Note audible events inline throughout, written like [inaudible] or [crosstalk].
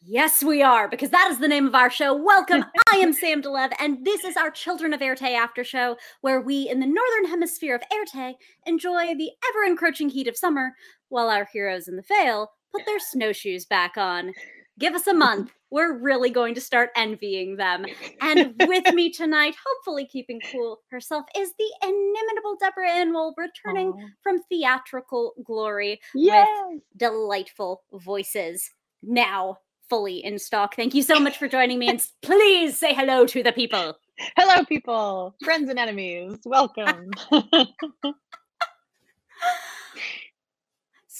yes, we are, because that is the name of our show. Welcome. [laughs] I am Sam de Leve, and this is our Children of Éarte after show, where we in the northern hemisphere of Éarte enjoy the ever encroaching heat of summer, while our heroes in the Vale put their [laughs] snowshoes back on. Give us a month. We're really going to start envying them. And with me tonight, hopefully keeping cool herself, is the inimitable Deborah Ann Woll, returning Aw. from theatrical glory Yes. with delightful voices now fully in stock. Thank you so much for joining me, and please say hello to the people. Hello, people, friends and enemies. Welcome. [laughs]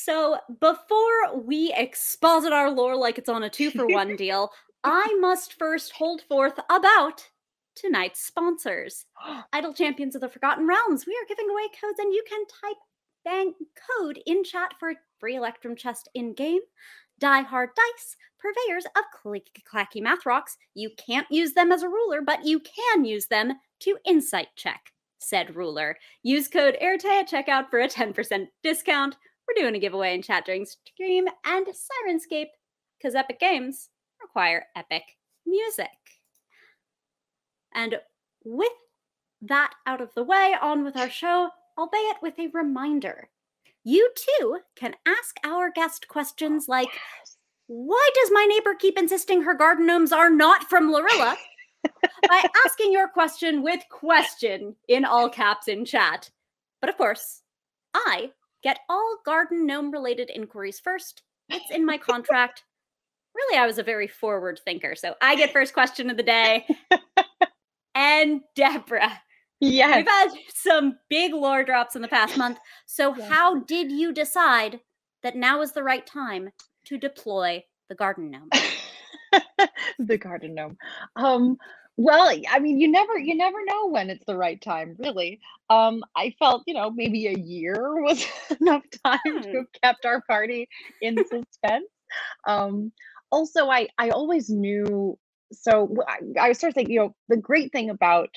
So, before we exposit our lore like it's on a two for one deal, I [laughs] must first hold forth about tonight's sponsors. [gasps] Idle Champions of the Forgotten Realms, we are giving away codes, and you can type bang code in chat for a free Electrum chest in game. Die Hard Dice, purveyors of clicky clacky math rocks. You can't use them as a ruler, but you can use them to insight check said ruler. Use code AIRTE at checkout for a 10% discount. We're doing a giveaway in chat during stream and Syrinscape, because Epic Games require epic music. And with that out of the way, on with our show, albeit with a reminder. You too can ask our guest questions oh, like, why does my neighbor keep insisting her garden gnomes are not from Lorelia? [laughs] By asking your question with question in all caps in chat. But of course, I get all garden gnome related inquiries first. It's in my [laughs] contract. Really, I was a very forward thinker, so I get first question of the day. and Deborah, yes. we've had some big lore drops in the past month. So, [laughs] Yeah. how did you decide that now is the right time to deploy the garden gnome? [laughs] the garden gnome. Um, well, I mean, you never, you never know when it's the right time, really. Um, I felt, you know, maybe a year was [laughs] enough time Hmm. to have kept our party in suspense. Um, also, I, I always knew. So I, I started thinking, you know, the great thing about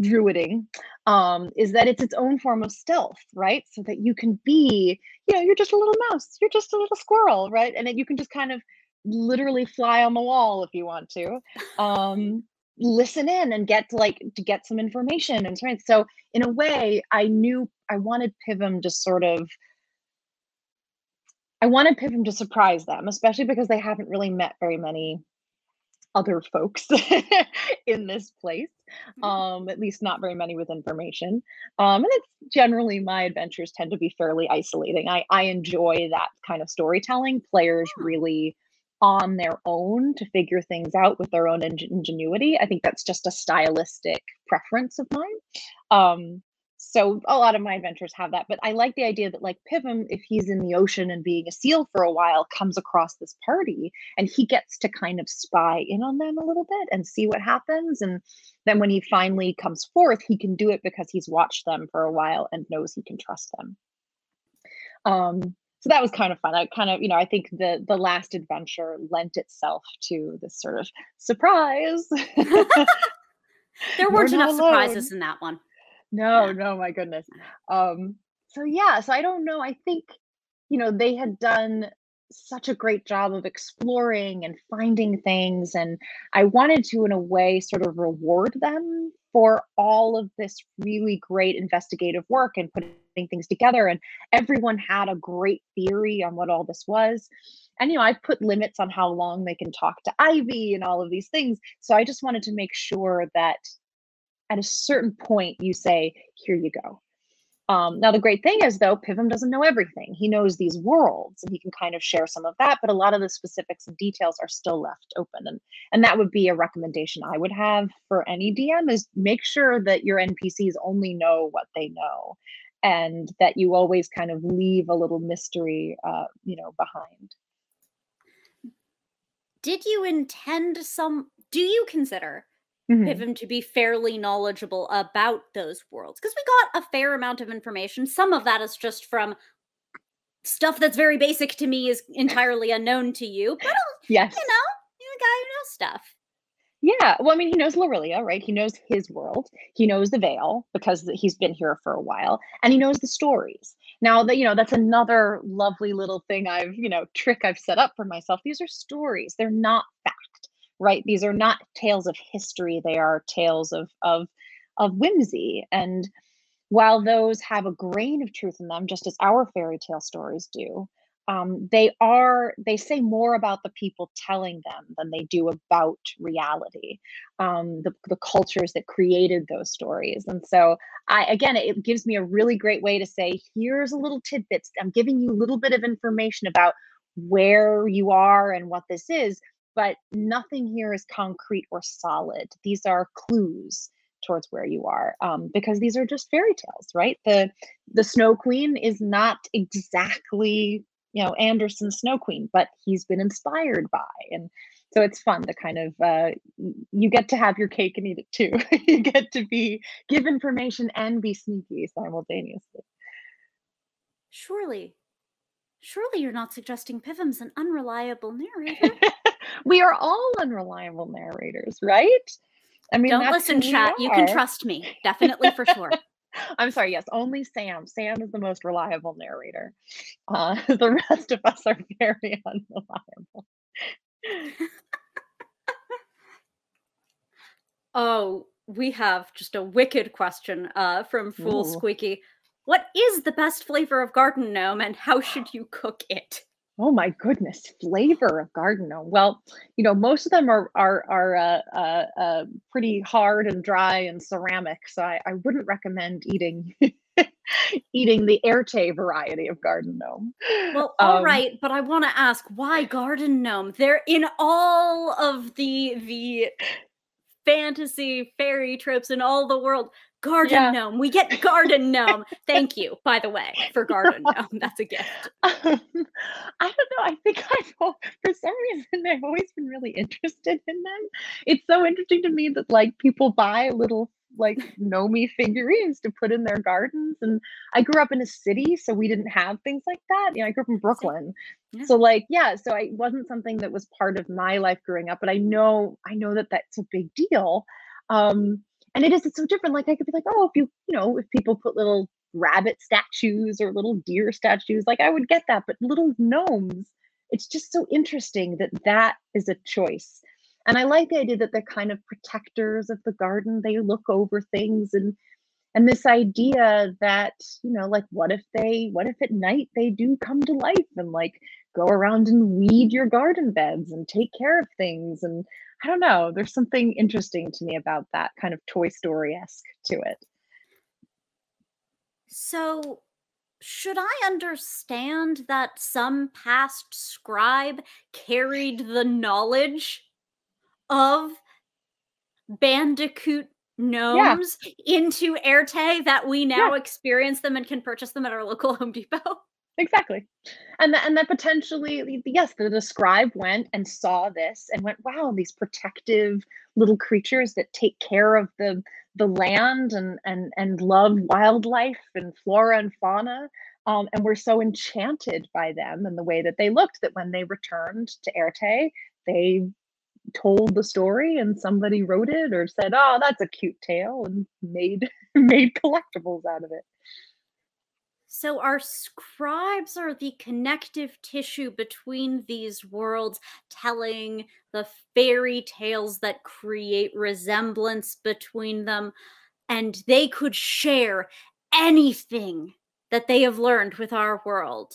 druiding um, is that it's its own form of stealth, right? So that you can be, you know, you're just a little mouse, you're just a little squirrel, right? And then you can just kind of literally fly on the wall if you want to [laughs] um listen in and get to like to get some information and so so in a way i knew i wanted pivum to sort of i wanted pivum to surprise them especially because they haven't really met very many other folks [laughs] in this place Mhm. um at least not very many with information um and it's generally my adventures tend to be fairly isolating i i enjoy that kind of storytelling players Oh. really on their own to figure things out with their own ingenuity. I think that's just a stylistic preference of mine. Um so a lot of my adventures have that but i like the idea that like pivum if he's in the ocean and being a seal for a while comes across this party and he gets to kind of spy in on them a little bit and see what happens. And then when he finally comes forth he can do it because he's watched them for a while and knows he can trust them. Um so that was kind of fun i kind of you know i think the the last adventure lent itself to this sort of surprise [laughs] There weren't enough surprises in that one. no Yeah. no my goodness um so yeah so i don't know i think you know they had done such a great job of exploring and finding things. And I wanted to, in a way, sort of reward them for all of this really great investigative work and putting things together. And everyone had a great theory on what all this was. And, you know, I've put limits on how long they can talk to Ivy and all of these things. So I just wanted to make sure that at a certain point you say, here you go. Um, now, the great thing is, though, Pivum doesn't know everything. He knows these worlds and he can kind of share some of that, but a lot of the specifics and details are still left open. And, and that would be a recommendation I would have for any DM is make sure that your NPCs only know what they know and that you always kind of leave a little mystery, uh, you know, behind. Did you intend some, do you consider Mhm. to be fairly knowledgeable about those worlds because we got a fair amount of information. Some of that is just from stuff that's very basic to me is entirely unknown to you, but [laughs] Yes. you know, you're a guy who knows stuff. Yeah, well, I mean, he knows Lorelia, right? He knows his world. He knows the Veil because he's been here for a while, and he knows the stories. Now, that you know, that's another lovely little thing I've, you know, trick I've set up for myself. These are stories; they're not fact, right? These are not tales of history. They are tales of of of whimsy. And while those have a grain of truth in them, just as our fairy tale stories do, um, they are they say more about the people telling them than they do about reality um, the, the cultures that created those stories and so i again it gives me a really great way to say here's a little tidbits i'm giving you a little bit of information about where you are and what this is but nothing here is concrete or solid these are clues towards where you are um, because these are just fairy tales right the the snow queen is not exactly you know Andersen Snow Queen, but he's been inspired by, and so it's fun to kind of uh, you get to have your cake and eat it too. [laughs] you get to be give information and be sneaky simultaneously. Surely, surely you're not suggesting Pivum's an unreliable [laughs] narrator. We are all unreliable narrators, right? I mean, Don't listen, chat. You can trust me, definitely for sure. [laughs] I'm sorry. Yes, only Sam. Sam is the most reliable narrator. Uh, [laughs] the rest of us are very [laughs] unreliable. Oh, we have just a wicked question uh, from Fool Ooh. Squeaky. What is the best flavor of garden gnome, and how should [gasps] you cook it? Oh my goodness, flavor of garden gnome. Well, you know, most of them are are are uh, uh, uh, pretty hard and dry and ceramic, so I, I wouldn't recommend eating [laughs] eating the Éarte variety of garden gnome. Well, all Um, right, but I want to ask why garden gnome? They're in all of the the fantasy fairy tropes in all the world. Garden Yeah. gnome. We get garden gnome. Thank you, by the way, for garden [laughs] gnome. That's a gift. Um, [laughs] I don't know. I think I've for some reason [laughs] I've always been really interested in them. It's so interesting to me that like people buy little like Nomi figurines to put in their gardens. And I grew up in a city, so we didn't have things like that. You know, I grew up in Brooklyn. Yeah. So like, yeah, so I wasn't something that was part of my life growing up, but I know I know that that's a big deal. Um and it is it's so different. Like I could be like, oh, if you, you know, if people put little rabbit statues or little deer statues, like I would get that. But little gnomes, it's just so interesting that that is a choice. And I like the idea that they're kind of protectors of the garden. They look over things and and this idea that you know like what if they what if at night they do come to life and like go around and weed your garden beds and take care of things and i don't know there's something interesting to me about that kind of toy story-esque to it. So, should I understand that some past scribe carried the knowledge of Bandicoot gnomes into Éarte that we now experience them and can purchase them at our local Home Depot? Exactly and that and that potentially yes the, the scribe went and saw this and went wow these protective little creatures that take care of the the land and and and love wildlife and flora and fauna um, and we're so enchanted by them and the way that they looked that when they returned to Éarte, they told the story and somebody wrote it or said, "Oh, that's a cute tale," and made [laughs] made collectibles out of it. So, our scribes are the connective tissue between these worlds, telling the fairy tales that create resemblance between them. And they could share anything that they have learned with our world.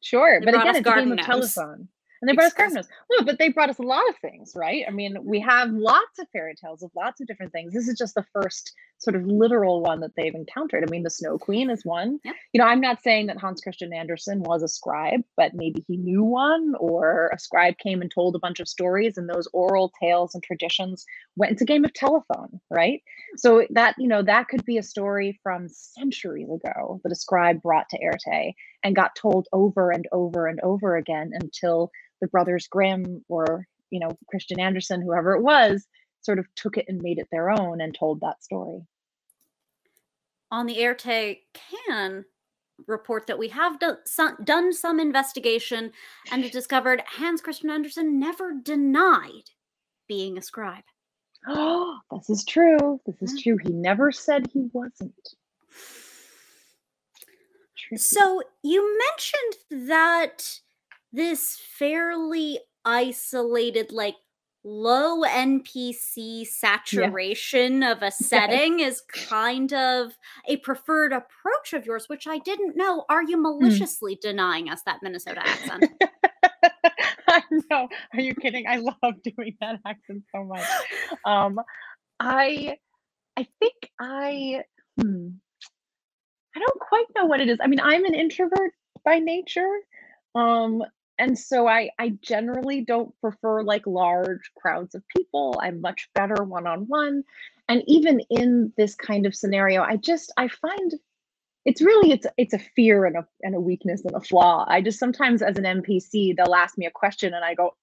Sure, They but again, it's a game of telephone. And they brought us Excuse- gnomes. No, but they brought us a lot of things, right? I mean, we have lots of fairy tales of lots of different things. This is just the first sort of literal one that they've encountered. I mean, the Snow Queen is one. Yep. You know, I'm not saying that Hans Christian Andersen was a scribe, but maybe he knew one, or a scribe came and told a bunch of stories, and those oral tales and traditions went into game of telephone, right? So that, you know, that could be a story from centuries ago that a scribe brought to Éarte and got told over and over and over again until the brothers Grimm or, you know, Christian Andersen, whoever it was, sort of took it and made it their own and told that story. On the Éarte can report that we have done some, done some investigation and [laughs] discovered Hans Christian Andersen never denied being a scribe. Oh, [gasps] this is true. This is true. He never said he wasn't. Tricky. So you mentioned that this fairly isolated, like low NPC saturation of a [laughs] setting is kind of a preferred approach of yours, which I didn't know. Are you maliciously denying us that Minnesota accent? [laughs] I know. Are you kidding? I love doing that accent so much. Um, I, I think I, hmm, I don't quite know what it is. I mean, I'm an introvert by nature, um, and so I, I generally don't prefer like large crowds of people. I'm much better one on one, and even in this kind of scenario, I just I find it's really it's it's a fear and a and a weakness and a flaw. I just sometimes as an NPC they'll ask me a question and I go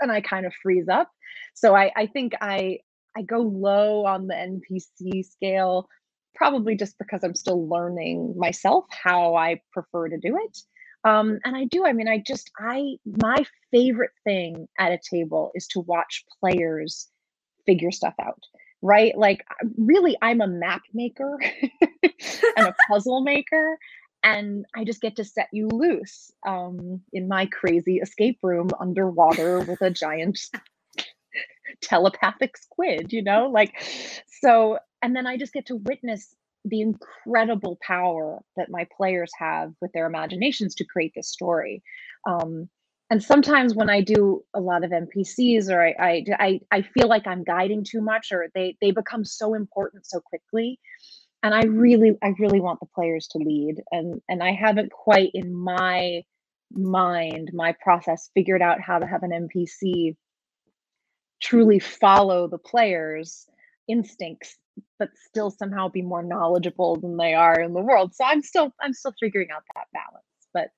and I kind of freeze up. So I I think I I go low on the NPC scale probably just because I'm still learning myself how I prefer to do it. Um, and I do. I mean, I just I my favorite thing at a table is to watch players figure stuff out right? Like, really, I'm a map maker [laughs] and a puzzle maker, and I just get to set you loose um, in my crazy escape room underwater with a giant [laughs] telepathic squid, you know? Like, so, and then I just get to witness the incredible power that my players have with their imaginations to create this story. Um, and sometimes when I do a lot of NPCs or I, I I I feel like I'm guiding too much or they they become so important so quickly. And I really I really want the players to lead. And and I haven't quite in my mind, my process figured out how to have an NPC truly follow the players' instincts, but still somehow be more knowledgeable than they are in the world. So I'm still I'm still figuring out that balance. But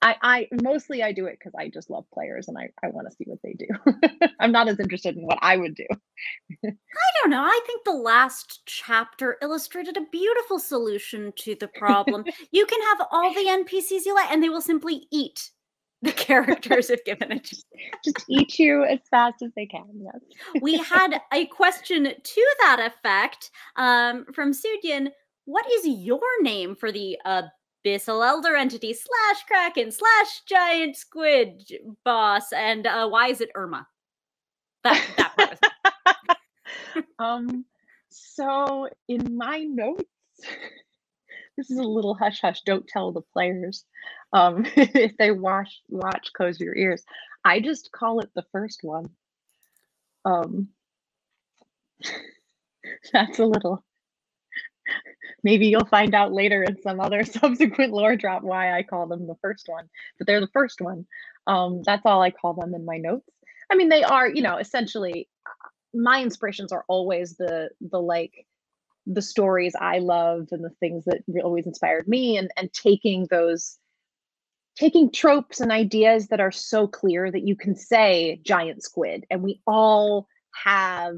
I, I mostly I do it because I just love players and I, I want to see what they do. [laughs] I'm not as interested in what I would do. I don't know. I think the last chapter illustrated a beautiful solution to the [laughs] problem. you can have all the NPCs you like, and they will simply eat the characters if given a chance. Just eat you as fast as they can. Yes. We had a question to that effect um, from Sudyan. What is your name for the abyssal elder entity slash kraken slash giant squid boss, and uh, why is it Irma? That that [laughs] um so in my notes this is a little hush hush don't tell the players um [laughs] if they watch watch close your ears. I just call it the first one. Um [laughs] that's a little maybe you'll find out later in some other [laughs] subsequent lore drop why i call them the first one but they're the first one. Um that's all i call them in my notes. I mean they are you know essentially my inspirations are always the the like the stories I loved and the things that always inspired me and and taking those taking tropes and ideas that are so clear that you can say giant squid. And we all have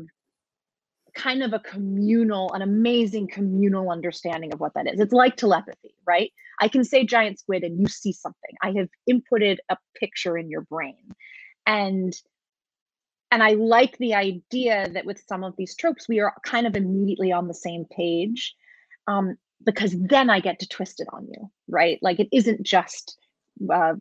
kind of a communal an amazing communal understanding of what that is. It's like telepathy right? I can say giant squid and you see something. I have inputted a picture in your brain. And and I like the idea that with some of these tropes, we are kind of immediately on the same page. Um, because then I get to twist it on you, right? Like it isn't just uh,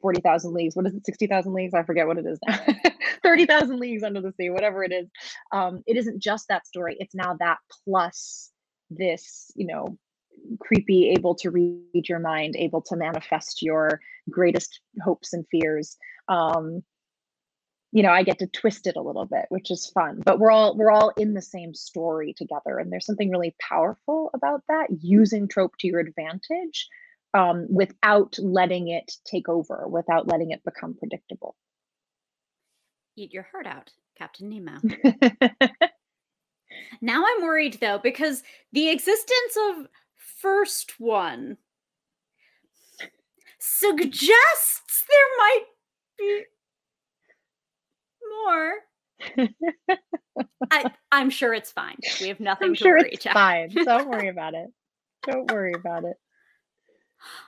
40,000 leagues. What is it? 60,000 leagues? I forget what it is now. [laughs] 30,000 leagues under the sea, whatever it is. Um, it isn't just that story. It's now that plus this, you know, creepy, able to read your mind, able to manifest your greatest hopes and fears. Um, you know, I get to twist it a little bit, which is fun. But we're all we're all in the same story together, and there's something really powerful about that. Using trope to your advantage, um, without letting it take over, without letting it become predictable. Eat your heart out, Captain Nemo. [laughs] now I'm worried though, because the existence of first one suggests there might be more. I, [laughs] I'm sure it's fine. We have nothing I'm to sure worry it's about. fine. Don't worry [laughs] about it. Don't worry about it.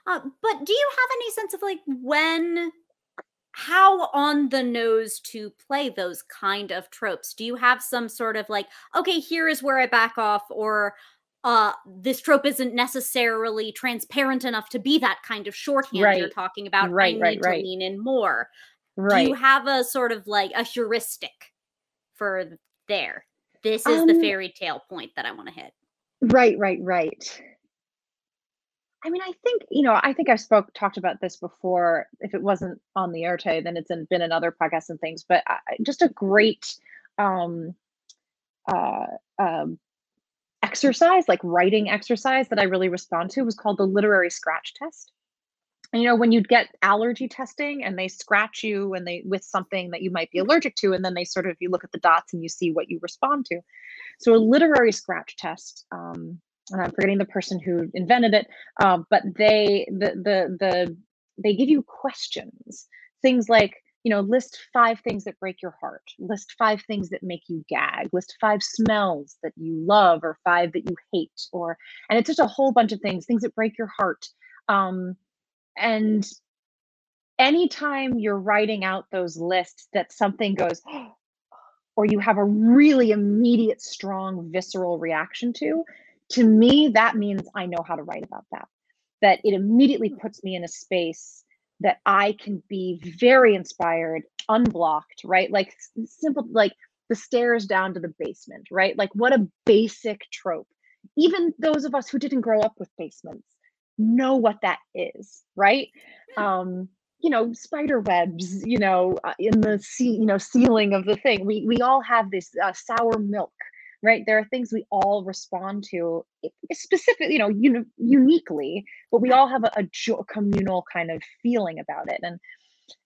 Uh, but do you have any sense of like when, how on the nose to play those kind of tropes? Do you have some sort of like, okay, here is where I back off, or uh, this trope isn't necessarily transparent enough to be that kind of shorthand you're talking about. Right, I right, need to lean in more. Right. Do you have a sort of like a heuristic for there? This is the Um, fairy tale point that I want to hit. Right, right, right. I mean, I think, you know, I think I spoke talked about this before. If it wasn't on the Éarte, then it's in, been in other podcasts and things. But I- just a great um, uh, um, exercise, like writing exercise that I really respond to, was called the literary scratch test. And you know, when you'd get allergy testing and they scratch you and they with something that you might be allergic to, and then they sort of you look at the dots and you see what you respond to. So a literary scratch test. Um, and I'm forgetting the person who invented it, um, but they the the the they give you questions, things like you know list five things that break your heart, list five things that make you gag, list five smells that you love or five that you hate, or and it's just a whole bunch of things, things that break your heart. Um, and anytime you're writing out those lists that something goes [gasps] or you have a really immediate strong visceral reaction to to me that means i know how to write about that. That it immediately mm-hmm. puts me in a space that i can be very inspired unblocked right? Like simple like the stairs down to the basement right? Like what a basic trope. Even those of us who didn't grow up with basements know what that is right? Um you know spider webs you know uh, in the ce- you know ceiling of the thing. We we all have this uh, sour milk right? There are things we all respond to i- specific you know uni- uniquely but we all have a, a jo- communal kind of feeling about it. And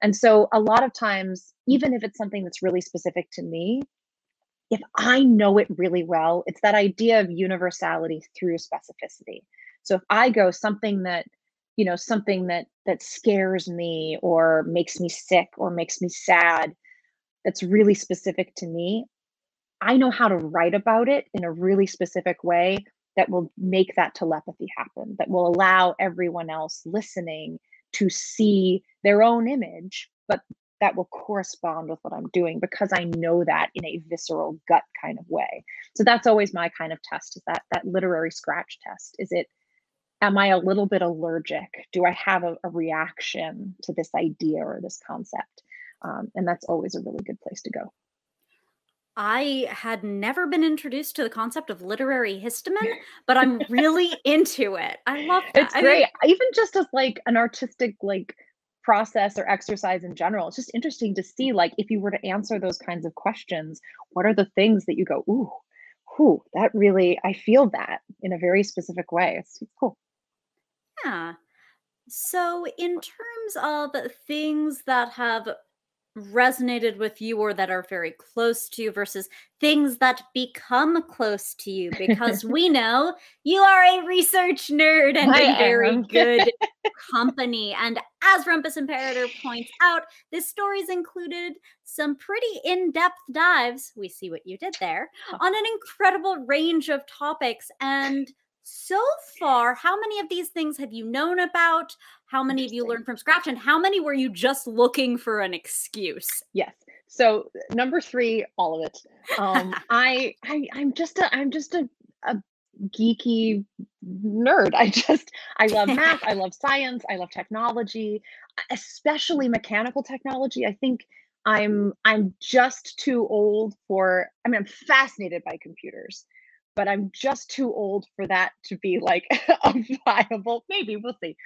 and so a lot of times even if it's something that's really specific to me if i know it really well it's that idea of universality through specificity so if i go something that you know something that that scares me or makes me sick or makes me sad that's really specific to me i know how to write about it in a really specific way that will make that telepathy happen that will allow everyone else listening to see their own image but that will correspond with what i'm doing because i know that in a visceral gut kind of way. So that's always my kind of test is that that literary scratch test. Is it am I a little bit allergic? Do I have a, a reaction to this idea or this concept? Um, and that's always a really good place to go. I had never been introduced to the concept of literary histamine, [laughs] but I'm really into it. I love that. It's I mean, great, even just as like an artistic like process or exercise in general. It's just interesting to see like if you were to answer those kinds of questions, what are the things that you go, ooh, whew, that really I feel that in a very specific way. It's cool. Yeah. So, in terms of things that have resonated with you or that are very close to you versus things that become close to you, because [laughs] we know you are a research nerd and I in very am. good [laughs] company. And as Rumpus Imperator points out, this story's included some pretty in depth dives. We see what you did there on an incredible range of topics. And so far, how many of these things have you known about? How many have you learned from scratch? And how many were you just looking for an excuse? Yes. So number three, all of it. Um, [laughs] I, I, I'm just a, I'm just a, a geeky nerd. I just I love math, I love science, I love technology, especially mechanical technology. I think I'm I'm just too old for I mean I'm fascinated by computers, but I'm just too old for that to be like [laughs] a viable maybe we'll see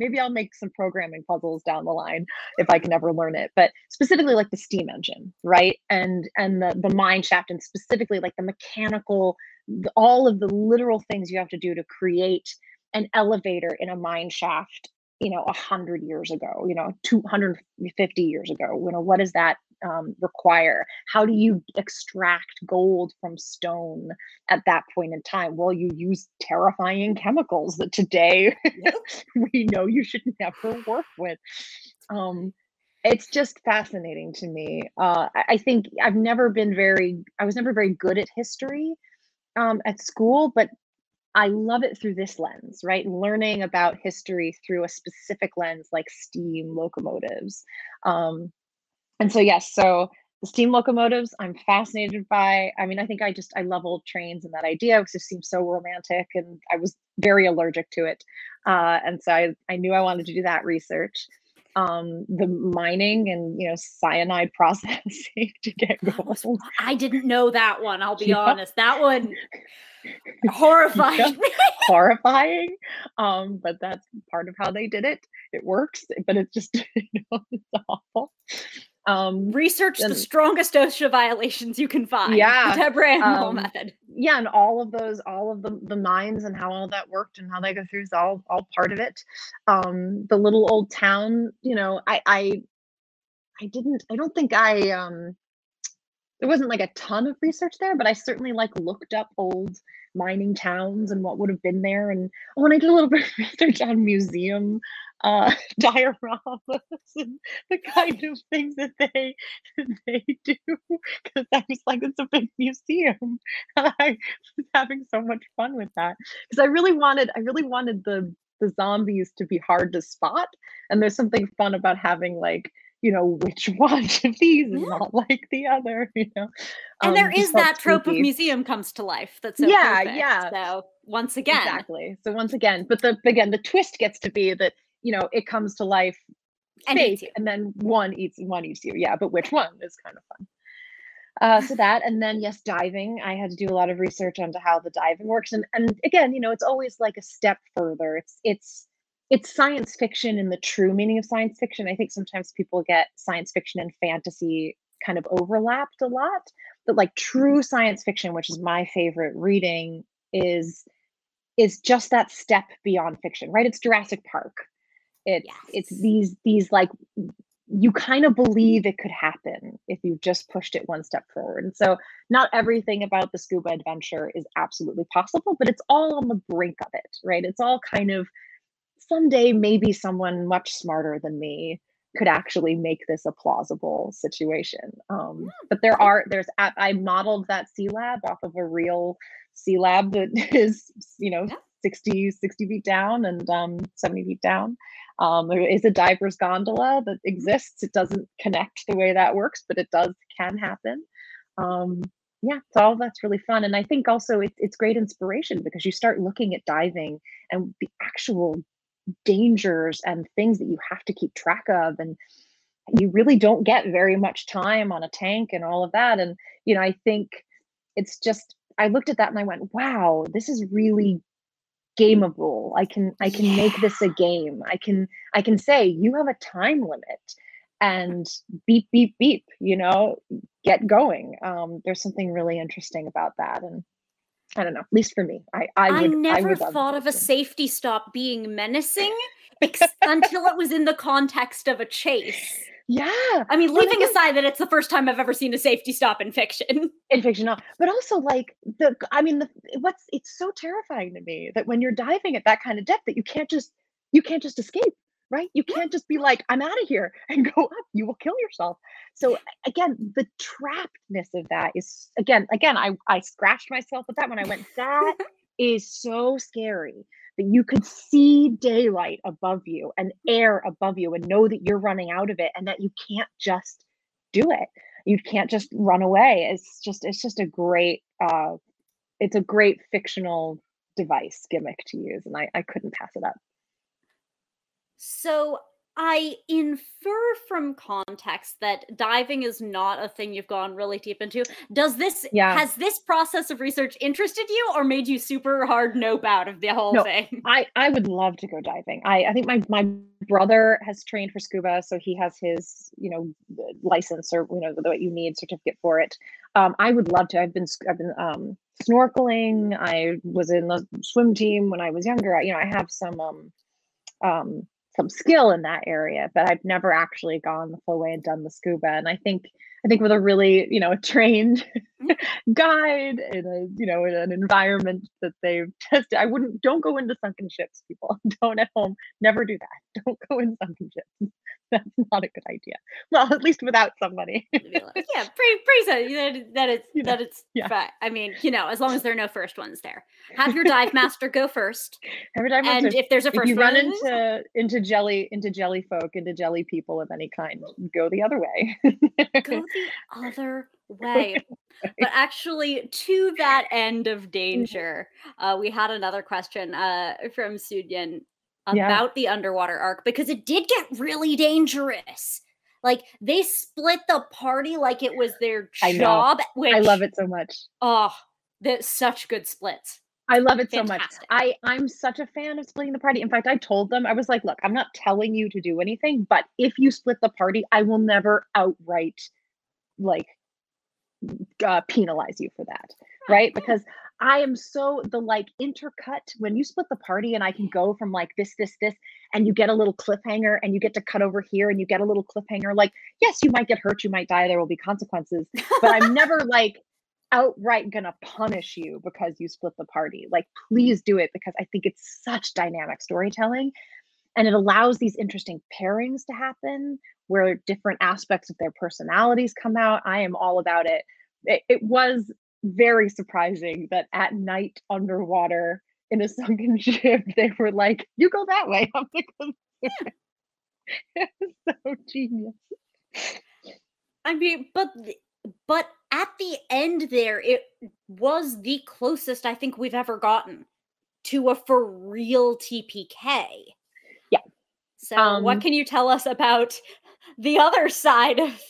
maybe I'll make some programming puzzles down the line if I can ever learn it. But specifically like the steam engine, right? And and the the mine shaft and specifically like the mechanical the, all of the literal things you have to do to create an elevator in a mine shaft you know, a 100 years ago, you know, 250 years ago? You know, what is that um, require? How do you extract gold from stone at that point in time? Well, you use terrifying chemicals that today [laughs] we know you should never work with. Um, it's just fascinating to me. Uh, I, I think I've never been very, I was never very good at history um, at school, but I love it through this lens, right? Learning about history through a specific lens like steam locomotives. Um, and so, yes, so the steam locomotives I'm fascinated by. I mean, I think I just, I love old trains and that idea because it seems so romantic and I was very allergic to it. Uh, and so I, I knew I wanted to do that research. Um, the mining and, you know, cyanide [laughs] processing to get gold. I didn't know that one, I'll be yeah. honest. That one [laughs] horrifying horrifying um but that's part of how they did it it works but it's just [laughs] you know it's awful um research and, the strongest osha violations you can find. Yeah the [laughs] deborah um, method yeah and all of those all of the the mines and how all that worked and how they go through is all all part of it. Um the little old town you know i i i didn't i don't think i um there wasn't like a ton of research there, but I certainly like looked up old mining towns and what would have been there. And oh, and I did a little [laughs] bit of research on museum uh, [laughs] dioramas and the kind of things that they [laughs] they do because I was like, it's a big museum. I was having so much fun with that because I really wanted I really wanted the the zombies to be hard to spot, and there's something fun about having like you know which [laughs] one of these is yeah. not like the other you know? And um, there is that trope of museum comes to life that's so yeah perfect. yeah. so once again. Exactly so once again but the again the twist gets to be that you know it comes to life and fake and then one eats one eats you yeah but which one is kind of fun. Uh, so that and then yes diving i had to do a lot of research onto how the diving works and and again you know it's always like a step further it's it's it's science fiction in the true meaning of science fiction. I think sometimes people get science fiction and fantasy kind of overlapped a lot, but like mm-hmm. true science fiction, which is my favorite reading, is is just that step beyond fiction, right? It's Jurassic Park. It's yes. it's these these like you kind of believe it could happen if you just pushed it one step forward. And so not everything about the scuba adventure is absolutely possible, but it's all on the brink of it, right? It's all kind of someday maybe someone much smarter than me could actually make this a plausible situation. Um, yeah. But there are there's I modeled that Sealab off of a real Sealab that [laughs] is you know yeah. 60 60 feet down and um, 70 feet down. Um, there is a diver's gondola that exists. It doesn't connect the way that works, but it does can happen. Um, yeah, so all that's really fun, and I think also it, it's great inspiration because you start looking at diving and the actual dangers and things that you have to keep track of and you really don't get very much time on a tank and all of that and you know i think it's just i looked at that and i went wow this is really gameable. I can i can yeah. make this a game. I can i can say you have a time limit and beep beep beep you know get going. Um, there's something really interesting about that and I don't know. At least for me, I I, would, I never I thought of a safety stop being menacing [laughs] ex- until it was in the context of a chase. Yeah. I mean, leaving aside that it's the first time I've ever seen a safety stop in fiction. [laughs] In fiction, no. But also like the I mean the what's it's so terrifying to me that when you're diving at that kind of depth that you can't just you can't just escape right? You can't just be like, I'm out of here [laughs] and go up. You will kill yourself. So again, the trappedness of that is again, again, I, I scratched myself with that when I went, that [laughs] is so scary that you could see daylight above you and air above you and know that you're running out of it and that you can't just do it. You can't just run away. It's just, it's just a great, uh, it's a great fictional device gimmick to use, and I, I couldn't pass it up. So I infer from context that diving is not a thing you've gone really deep into. Does this Yeah. has this process of research interested you or made you super hard nope out of the whole No, thing? I, I would love to go diving. I, I think my, my brother has trained for scuba, so he has his, you know, license or you know what you need certificate for it. Um, I would love to. I've been I've been um, snorkeling. I was in the swim team when I was younger. I, you know, I have some um, um, some skill in that area, but I've never actually gone the full way and done the scuba. And I think I think with a really you know [laughs] trained [laughs] guide in a you know in an environment that they've tested, I wouldn't don't go into sunken ships, people. [laughs] Don't at home. Never do that. [laughs] Don't go in sunken ships. That's not a good idea. Well, at least without somebody. yeah, pretty pretty so that, that it's You know, that it's yeah. fi- I mean, you know, as long as there are no first ones there. Have your dive master go first. Every time And if there's a if first you run one, into into jelly into jelly folk into jelly people of any kind, go the other way. go the other way. But actually, to that end Mm-hmm. of danger, uh, we had another question uh, from Sudyan Yeah. about the underwater arc because it did get really dangerous. Like they split the party like it was their I job. Which I love it so much. Oh, that's such good splits. I love it so much. I I'm such a fan of splitting the party. In fact, I told them I was like, look, I'm not telling you to do anything, but if you split the party, I will never outright like uh, penalize you for that, right? Because I am so the like intercut when you split the party and I can go from like this, this, this, and you get a little cliffhanger and you get to cut over here and you get a little cliffhanger. Like, yes, you might get hurt, you might die, there will be consequences, but I'm [laughs] never like outright gonna punish you because you split the party. Like, please do it because I think it's such dynamic storytelling and it allows these interesting pairings to happen where different aspects of their personalities come out. I am all about it. It, it was very surprising that at night underwater in a [laughs] sunken ship, they were like, "You go that way." [laughs] I'm like, it was so genius. I mean, but but at the end there, it was the closest I think we've ever gotten to a for real TPK. Yeah. So, Um, what can you tell us about the other side of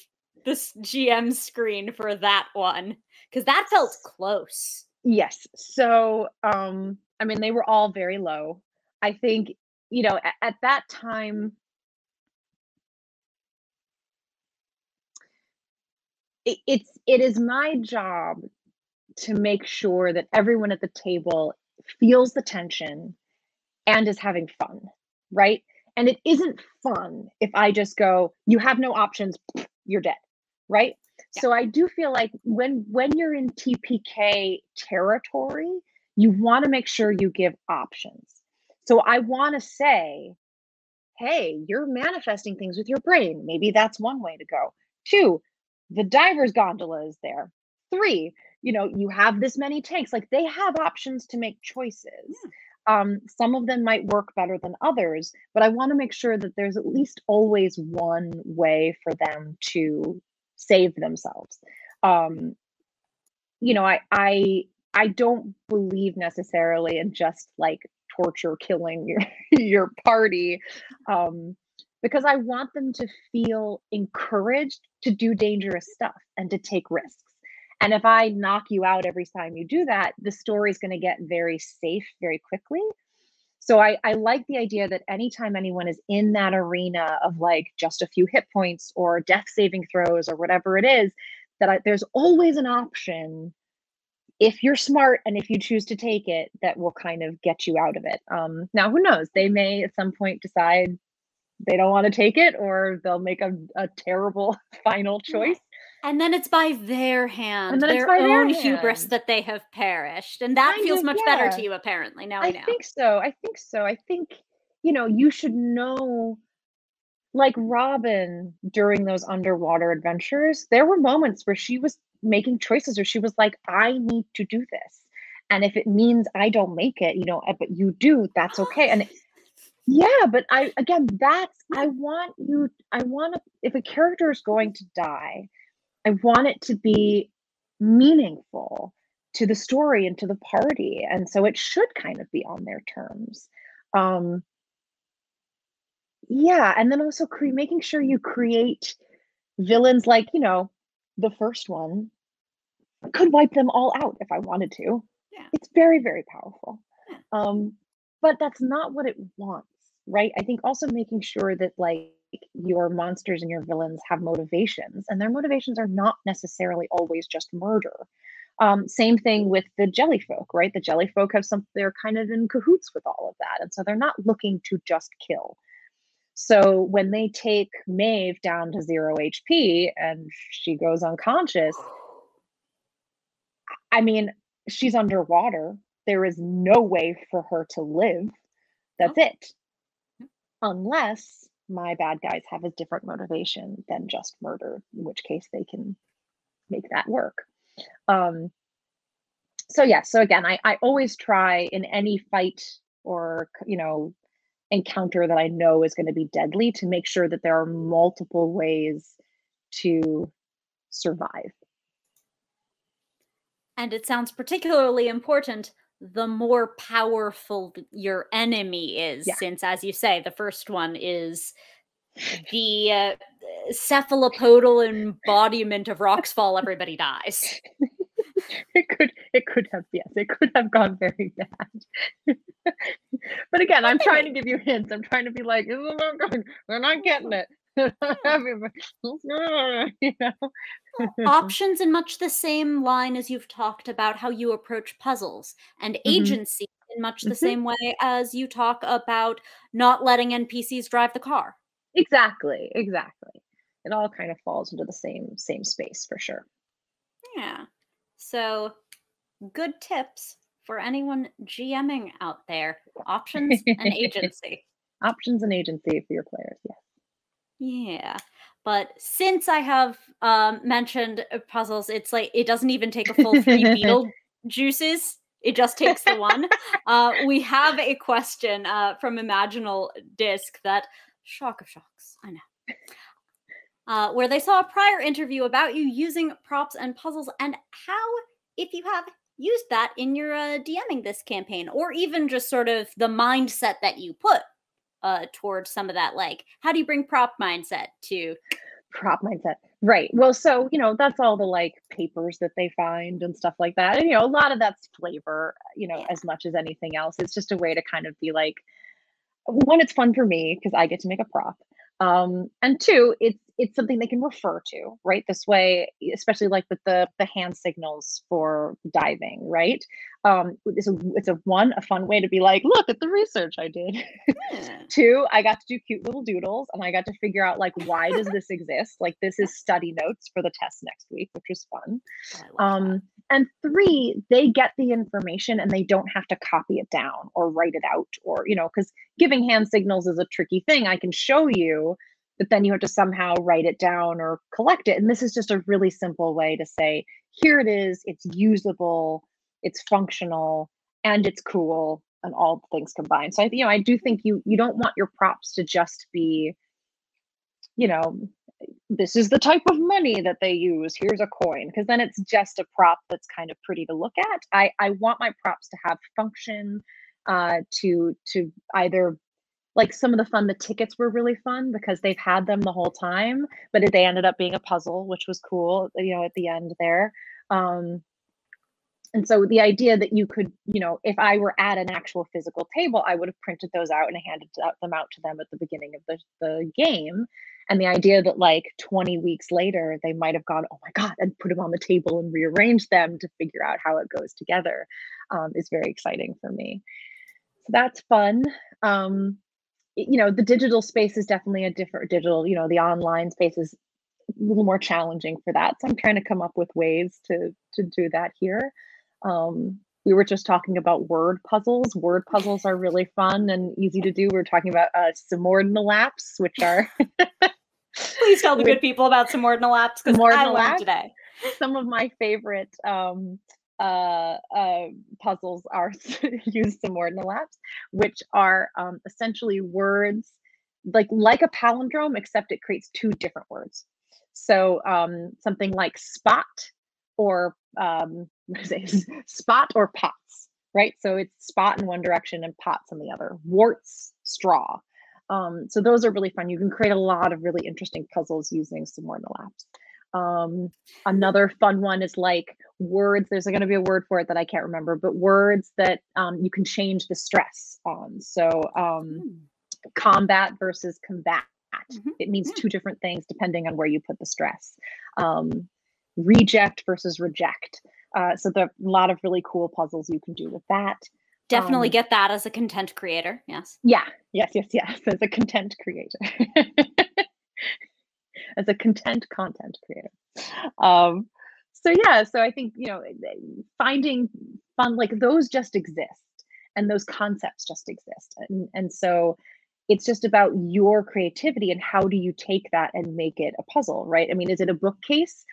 this GM screen for that one? Because that felt close. Yes. So, um, I mean, they were all very low. I think, you know, at, at that time, it, it's it is my job to make sure that everyone at the table feels the tension and is having fun, right? And it isn't fun if I just go, you have no options, you're dead, right? Yeah. So I do feel like when when you're in TPK territory, you want to make sure you give options. So I want to say, hey, you're manifesting things with your brain. Maybe that's one way to go. Two, the diver's gondola is there. Three, you know, you have this many tanks. Like they have options to make choices. Um, some of them might work better than others, but I want to make sure that there's at least always one way for them to save themselves. Um, you know, I I I don't believe necessarily in just like torture killing your [laughs] your party um because I want them to feel encouraged to do dangerous stuff and to take risks. And if I knock you out every time you do that, the story is going to get very safe very quickly. So I, I like the idea that anytime anyone is in that arena of like just a few hit points or death saving throws or whatever it is, that I, there's always an option if you're smart and if you choose to take it that will kind of get you out of it. Um, now, who knows? They may at some point decide they don't want to take it or they'll make a, a terrible [laughs] final choice. And then it's by their hand, their by their own hubris hand. that they have perished. And that feels much better to you, apparently. Now I, I think so. I think so. I think, you know, you should know, like Robin during those underwater adventures, there were moments where she was making choices where she was like, I need to do this. And if it means I don't make it, you know, uh, but you do, that's okay. And [gasps] yeah, but I, again, that's, I want you, I want to, if a character is going to die, I want it to be meaningful to the story and to the party and so it should kind of be on their terms. Um yeah and then also cre- making sure you create villains like you know the first one. Could wipe them all out if i wanted to. Yeah. it's very very powerful. Yeah. um but that's not what it wants right? I think also making sure that like your monsters and your villains have motivations and their motivations are not necessarily always just murder um, same thing with the jellyfolk right the jellyfolk have some they're kind of in cahoots with all of that and so they're not looking to just kill so when they take Maeve down to zero HP and she goes unconscious, I mean, she's underwater. There is no way for her to live. That's it. Unless my bad guys have a different motivation than just murder, in which case they can make that work. Um, so yeah, so again, I, I always try in any fight or you know encounter that I know is going to be deadly to make sure that there are multiple ways to survive. And it sounds particularly important the more powerful your enemy is, Yeah. since, as you say, the first one is the uh, cephalopodal embodiment of Roxfall, everybody dies. [laughs] It could it could have yes, it could have gone very [laughs] bad. but again, I'm trying to give you hints. I'm trying to be like, this is not good. They're not getting it. [laughs] [laughs] you know? [laughs] Options in much the same line as you've talked about how you approach puzzles, and Mhm. agency in much the Mhm. same way as you talk about not letting NPCs drive the car. Exactly, exactly. It all kind of falls into the same same space for sure. Yeah. So, good tips for anyone GMing out there. Options and agency. Options and agency for your players. Yeah. Yeah. But since I have um, mentioned uh, puzzles, it's like it doesn't even take a full three [laughs] beetle juices. It just takes the one. Uh, we have a question uh, from Imaginal Disc that shock of shocks. I know. Uh, where they saw a prior interview about you using props and puzzles and how, if you have used that in your uh, DMing this campaign, or even just sort of the mindset that you put uh, towards some of that. Like, how do you bring prop mindset to prop mindset right well so you know that's all the like papers that they find and stuff like that and you know a lot of that's flavor you know Yeah. as much as anything else it's just a way to kind of be like one it's fun for me because i get to make a prop um and two it's it's something they can refer to right this way especially like with the the hand signals for diving right um it's a, it's a one a fun way to be like look at the research i did [laughs] Two, I got to do cute little doodles and I got to figure out like why does this exist? Like this is study notes for the test next week, which was fun. I love that. Um and three, they get the information and they don't have to copy it down or write it out or you know, cuz giving hand signals is a tricky thing. I can show you, but then you have to somehow write it down or collect it. And this is just a really simple way to say, here it is, it's usable, it's functional, and it's cool and all things combined. So I you know I do think you you don't want your props to just be you know this is the type of money that they use here's a coin because then it's just a prop that's kind of pretty to look at. I I want my props to have function uh to to either like some of the fun the tickets were really fun because they've had them the whole time but they ended up being a puzzle which was cool you know at the end there um and so the idea that you could, you know, if I were at an actual physical table, I would have printed those out and handed them out to them at the beginning of the, the game. And the idea that like 20 weeks later, they might have gone, oh my God, and put them on the table and rearranged them to figure out how it goes together um, is very exciting for me. So that's fun. Um, you know, the digital space is definitely a different digital, you know, the online space is a little more challenging for that. So I'm trying to come up with ways to to do that here. Um, we were just talking about word puzzles. Word puzzles are really fun and easy to do. We were talking about uh, semordnilaps, which are [laughs] Please tell the [laughs] good people about some ordinal apps because I learned today. some of my favorite um, uh, uh, puzzles are [laughs] use semordnilaps, which are um, essentially words like like a palindrome, except it creates two different words. So um, something like spot or um, [laughs] spot or pots, right? So it's spot in one direction and pots in the other. Warts, straw. Um, so those are really fun. You can create a lot of really interesting puzzles using some more laps. Um, another fun one is like words. There's going to be a word for it that I can't remember, but words that um, you can change the stress on. So um, mm. combat versus combat. Mm-hmm. It means two different things depending on where you put the stress. Um, reject versus reject. Uh, so there are a lot of really cool puzzles you can do with that. Definitely um, get that as a content creator. Yes. Yeah. Yes. Yes. Yes. As a content creator. [laughs] as a content content creator. Um, so yeah. So I think you know finding fun like those just exist, and those concepts just exist, and and so it's just about your creativity and how do you take that and make it a puzzle, right? I mean, is it a bookcase?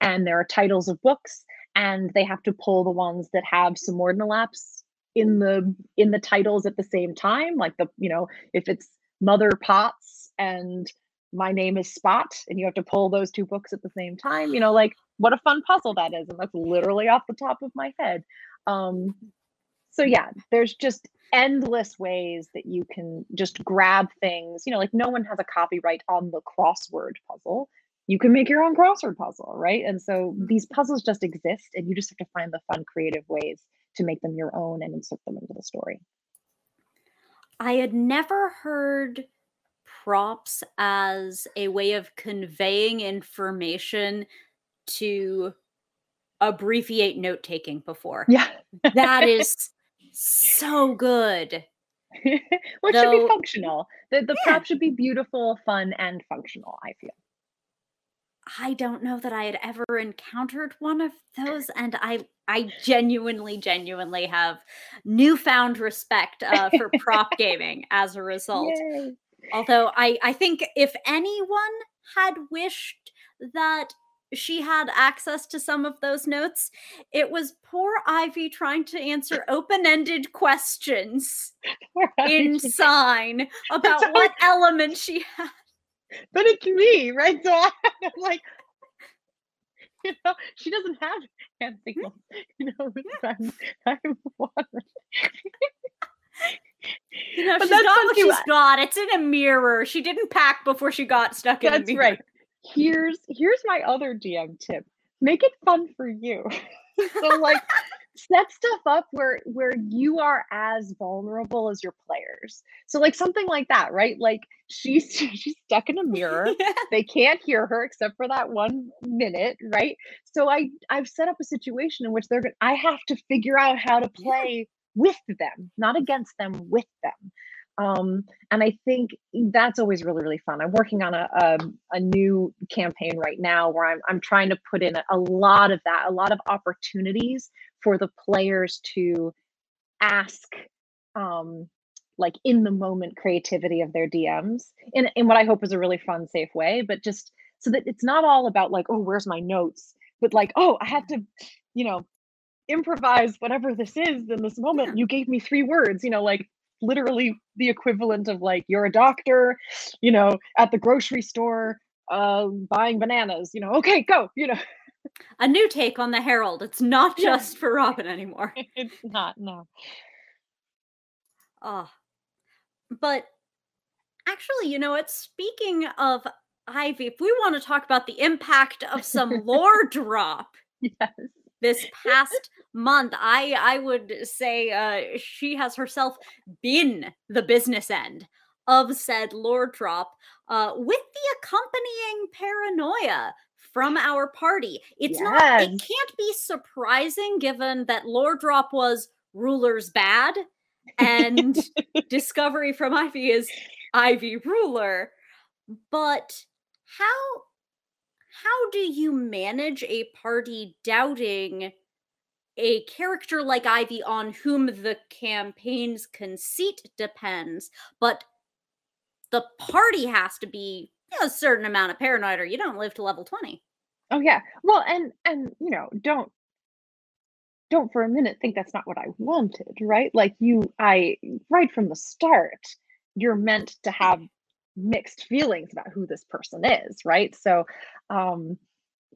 And there are titles of books, and they have to pull the ones that have some laps in the in the titles at the same time like the you know if it's mother pots and my name is spot and you have to pull those two books at the same time you know like what a fun puzzle that is and that's literally off the top of my head. Um so yeah there's just endless ways that you can just grab things you know like no one has a copyright on the crossword puzzle. You can make your own crossword puzzle right? And so these puzzles just exist and you just have to find the fun creative ways to make them your own and insert them into the story. I had never heard props as a way of conveying information to abbreviate note taking before. Yeah. that is [laughs] so good. [laughs] well, it should be functional. The the yeah. prop should be beautiful, fun, and functional, I feel. I don't know that I had ever encountered one of those, and I I genuinely, genuinely have newfound respect uh, for prop [laughs] gaming as a result. Yay. Although I I think if anyone had wished that she had access to some of those notes. It was poor Ivy trying to answer open-ended questions [laughs] in sign about what element she had but it's me, right? So [laughs] I, am like, you know, she doesn't have hand signals. Hmm? You know, [laughs] I'm, I'm [laughs] You know, but she's got what she's got. It's in a mirror. She didn't pack before she got stuck in That's right. Here's here's my other DM tip. Make it fun for you. [laughs] so like [laughs] set stuff up where where you are as vulnerable as your players so like something like that right like she's she's stuck in a mirror yeah. they can't hear her except for that one minute right so i i've set up a situation in which they're going i have to figure out how to play. With them not against them with them um, and I think that's always really really fun. I'm working on a, a, a new campaign right now where I'm I'm trying to put in a, a lot of that, a lot of opportunities for the players to ask um, like in the moment creativity of their DMs in in what I hope is a really fun, safe way, but just so that it's not all about like, oh, where's my notes, but like, oh, I have to, you know, improvise whatever this is in this moment. Yeah. You gave me three words, you know, like literally the equivalent of like you're a doctor, you know, at the grocery store uh, buying bananas, you know, okay, go, you know. A new take on the Herald. It's not just for Robin anymore. [laughs] it's not, no. Oh. But actually, you know what? Speaking of Ivy, if we want to talk about the impact of some [laughs] lore drop. Yes this past month i i would say uh she has herself been the business end of said lore drop uh with the accompanying paranoia from our party it's yes. not it can't be surprising given that lore drop was rulers bad and [laughs] discovery from ivy is ivy ruler but how how do you manage a party doubting a character like Ivy on whom the campaign's conceit depends, but the party has to be a certain amount of paranoid or you don't live to level 20. Oh yeah. Well, and and you know, don't don't for a minute think that's not what I wanted, right? Like you I right from the start, you're meant to have mixed feelings about who this person is, right? So um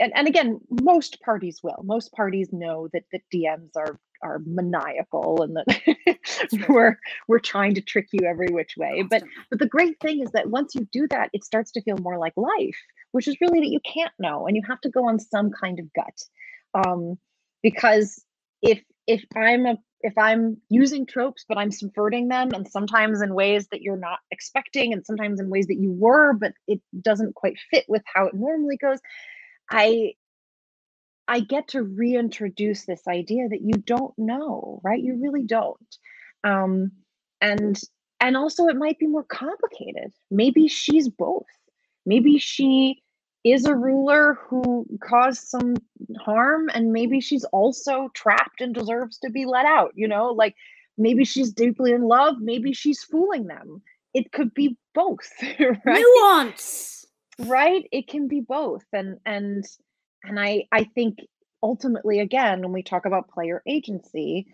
and, and again, most parties will. Most parties know that that DMs are are maniacal and that [laughs] we're we're trying to trick you every which way. But but the great thing is that once you do that, it starts to feel more like life, which is really that you can't know and you have to go on some kind of gut. Um, because if if I'm a if I'm using tropes, but I'm subverting them, and sometimes in ways that you're not expecting, and sometimes in ways that you were, but it doesn't quite fit with how it normally goes, I I get to reintroduce this idea that you don't know, right? You really don't. Um, and and also it might be more complicated. Maybe she's both. Maybe she is a ruler who caused some harm and maybe she's also trapped and deserves to be let out you know? Like maybe she's deeply in love maybe she's fooling them. It could be both [laughs] right? Nuance! Right? It can be both and and and i i think ultimately again when we talk about player agency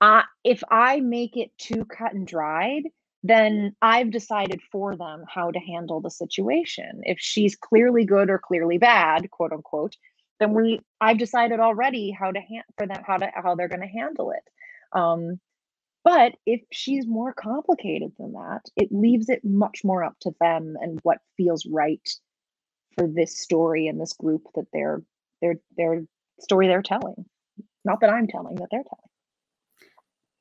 uh, if i make it too cut and dried then I've decided for them how to handle the situation. If she's clearly good or clearly bad, quote unquote, then we I've decided already how to hand for them how to how they're going to handle it. Um, but if she's more complicated than that, it leaves it much more up to them and what feels right for this story and this group that they're their their story they're telling. Not that I'm telling, that they're telling.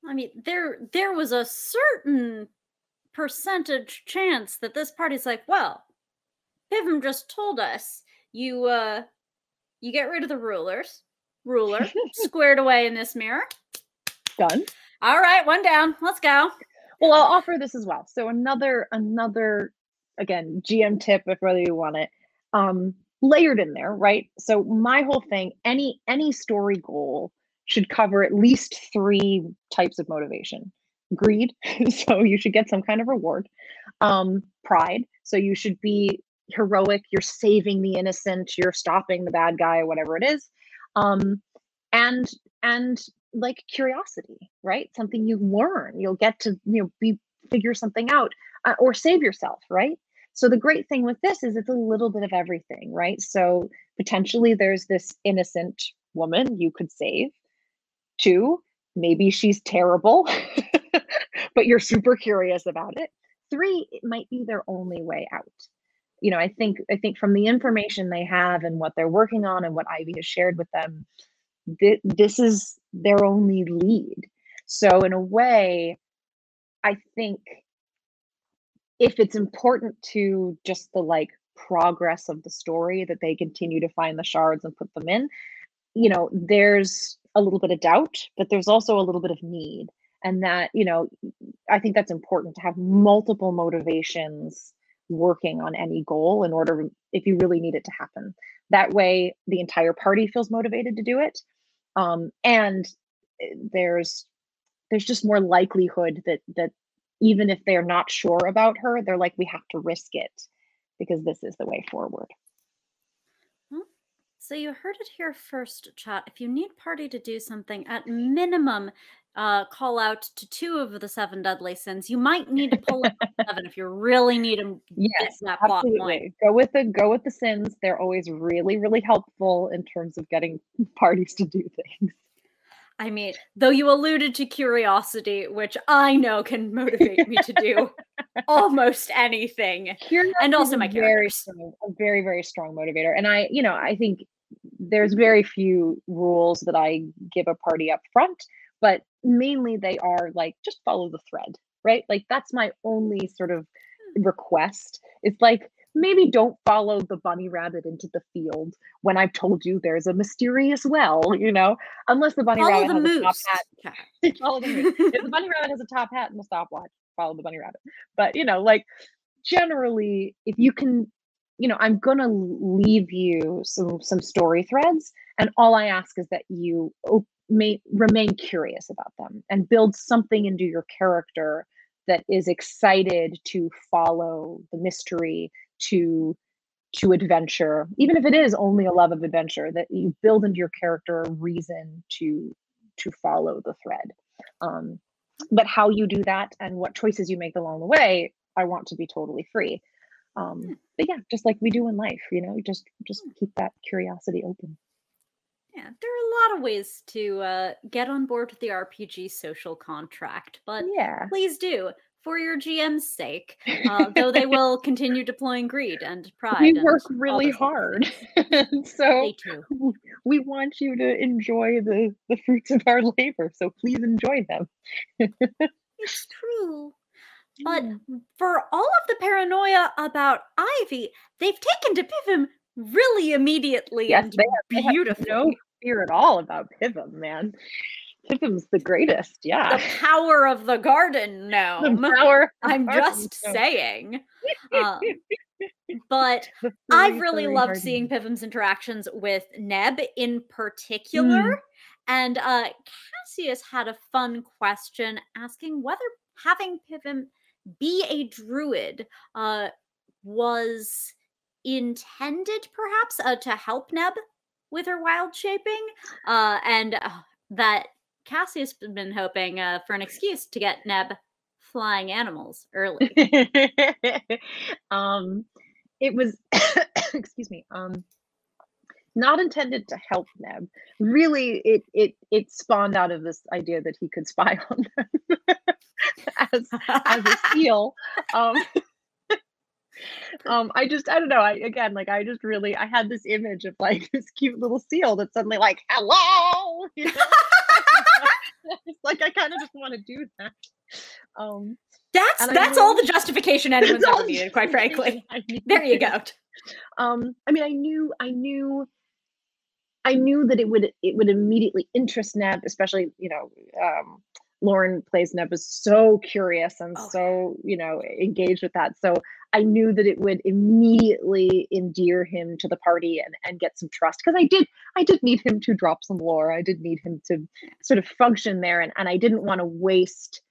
I mean, there there was a certain percentage chance that this party's like, well, Pivum just told us you uh you get rid of the rulers, ruler [laughs] squared away in this mirror. Done. All right, one down. Let's go. Well, I'll offer this as well. So another another again GM tip if whether you want it. Um layered in there, right? So my whole thing, any any story goal should cover at least three types of motivation greed [laughs] so you should get some kind of reward um pride. So you should be heroic you're saving the innocent you're stopping the bad guy or whatever it is um and and like curiosity right? Something you learn you'll get to you know be figure something out uh, or save yourself right? So the great thing with this is it's a little bit of everything right? So potentially there's this innocent woman you could save. Two maybe she's terrible [laughs] but you're super curious about it. Three, it might be their only way out. You know, I think I think from the information they have and what they're working on and what Ivy has shared with them, th- this is their only lead. So in a way, I think if it's important to just the like progress of the story that they continue to find the shards and put them in, you know, there's a little bit of doubt, but there's also a little bit of need and that you know i think that's important to have multiple motivations working on any goal in order if you really need it to happen. That way the entire party feels motivated to do it um, and eh, there's there's just more likelihood that that even if they're not sure about her they're like we have to risk it because this is the way forward. So you heard it here first, chat. If you need party to do something, at minimum, uh, call out to two of the seven deadly sins. You might need to pull up [laughs] seven if you really need to yes, that absolutely. Go with the go with the sins. They're always really really helpful in terms of getting [laughs] parties to do things. I mean, though you alluded to curiosity, which I know can motivate me to do [laughs] almost anything, curiosity and also my very strong, a very very strong motivator. And I, you know, I think there's very few rules that I give a party up front but mainly they are like just follow the thread right like that's my only sort of hmm. request it's like maybe don't follow the bunny rabbit into the field when I've told you there's a mysterious well, [laughs] you know, unless the bunny follow rabbit the has moose. a top hat. [laughs] follow the moose. if the bunny rabbit has a top hat and a stopwatch, follow the bunny rabbit. But you know, like generally, if you can, you know, I'm gonna leave you some some story threads, and all I ask is that you op- may remain curious about them and build something into your character that is excited to follow the mystery to to adventure even if it is only a love of adventure that you build into your character a reason to to follow the thread. Um, but how you do that and what choices you make along the way i want to be totally free. Um, but yeah, just like we do in life, you know, just just keep that curiosity open. Yeah, there are a lot of ways to uh, get on board with the RPG social contract, but Yeah. please do for your GM's sake. Uh, though they [laughs] will continue deploying greed and pride. We work really hard. [laughs] so too. we want you to enjoy the, the fruits of our labor. So please enjoy them. It's true. [laughs] But for all of the paranoia about Ivy, they've taken to Pivum really immediately Yes, and they have- they have no fear at all about Pivum, man. Pivum's the greatest. Yeah. The power of the garden no. The power I'm garden just saying. [laughs] Um, but I've really loved garden seeing. Pivum's interactions with Neb in Mm. particular. And uh, Cassius had a fun question asking whether having Pivum be a druid uh, was intended perhaps uh, to help Neb with her wild shaping. Uh, and uh, that Cassius had been hoping uh, for an excuse to get Neb flying animals early. [laughs] um, it was, [coughs] excuse me, um, not intended to help Neb. Really, it it it spawned out of this idea that he could spy [laughs] on them as as a [laughs] seal. Um, [laughs] um, I just I don't know. I again like I just really I had this image of like [laughs] this cute little seal that's suddenly like hello. You know? it's [laughs] like I kind of just want to do that. Um, That's that's all the justification anyone's ever needed, quite frankly. There you go. um i mean i knew i knew i knew that it would it would immediately interest neb especially you know um lauren plays neb is so curious and Oh, so you know engaged with that so i knew that it would immediately endear him to the party and and get some trust because i did i did need him to drop some lore i did need him to sort of function there and, and i didn't want to waste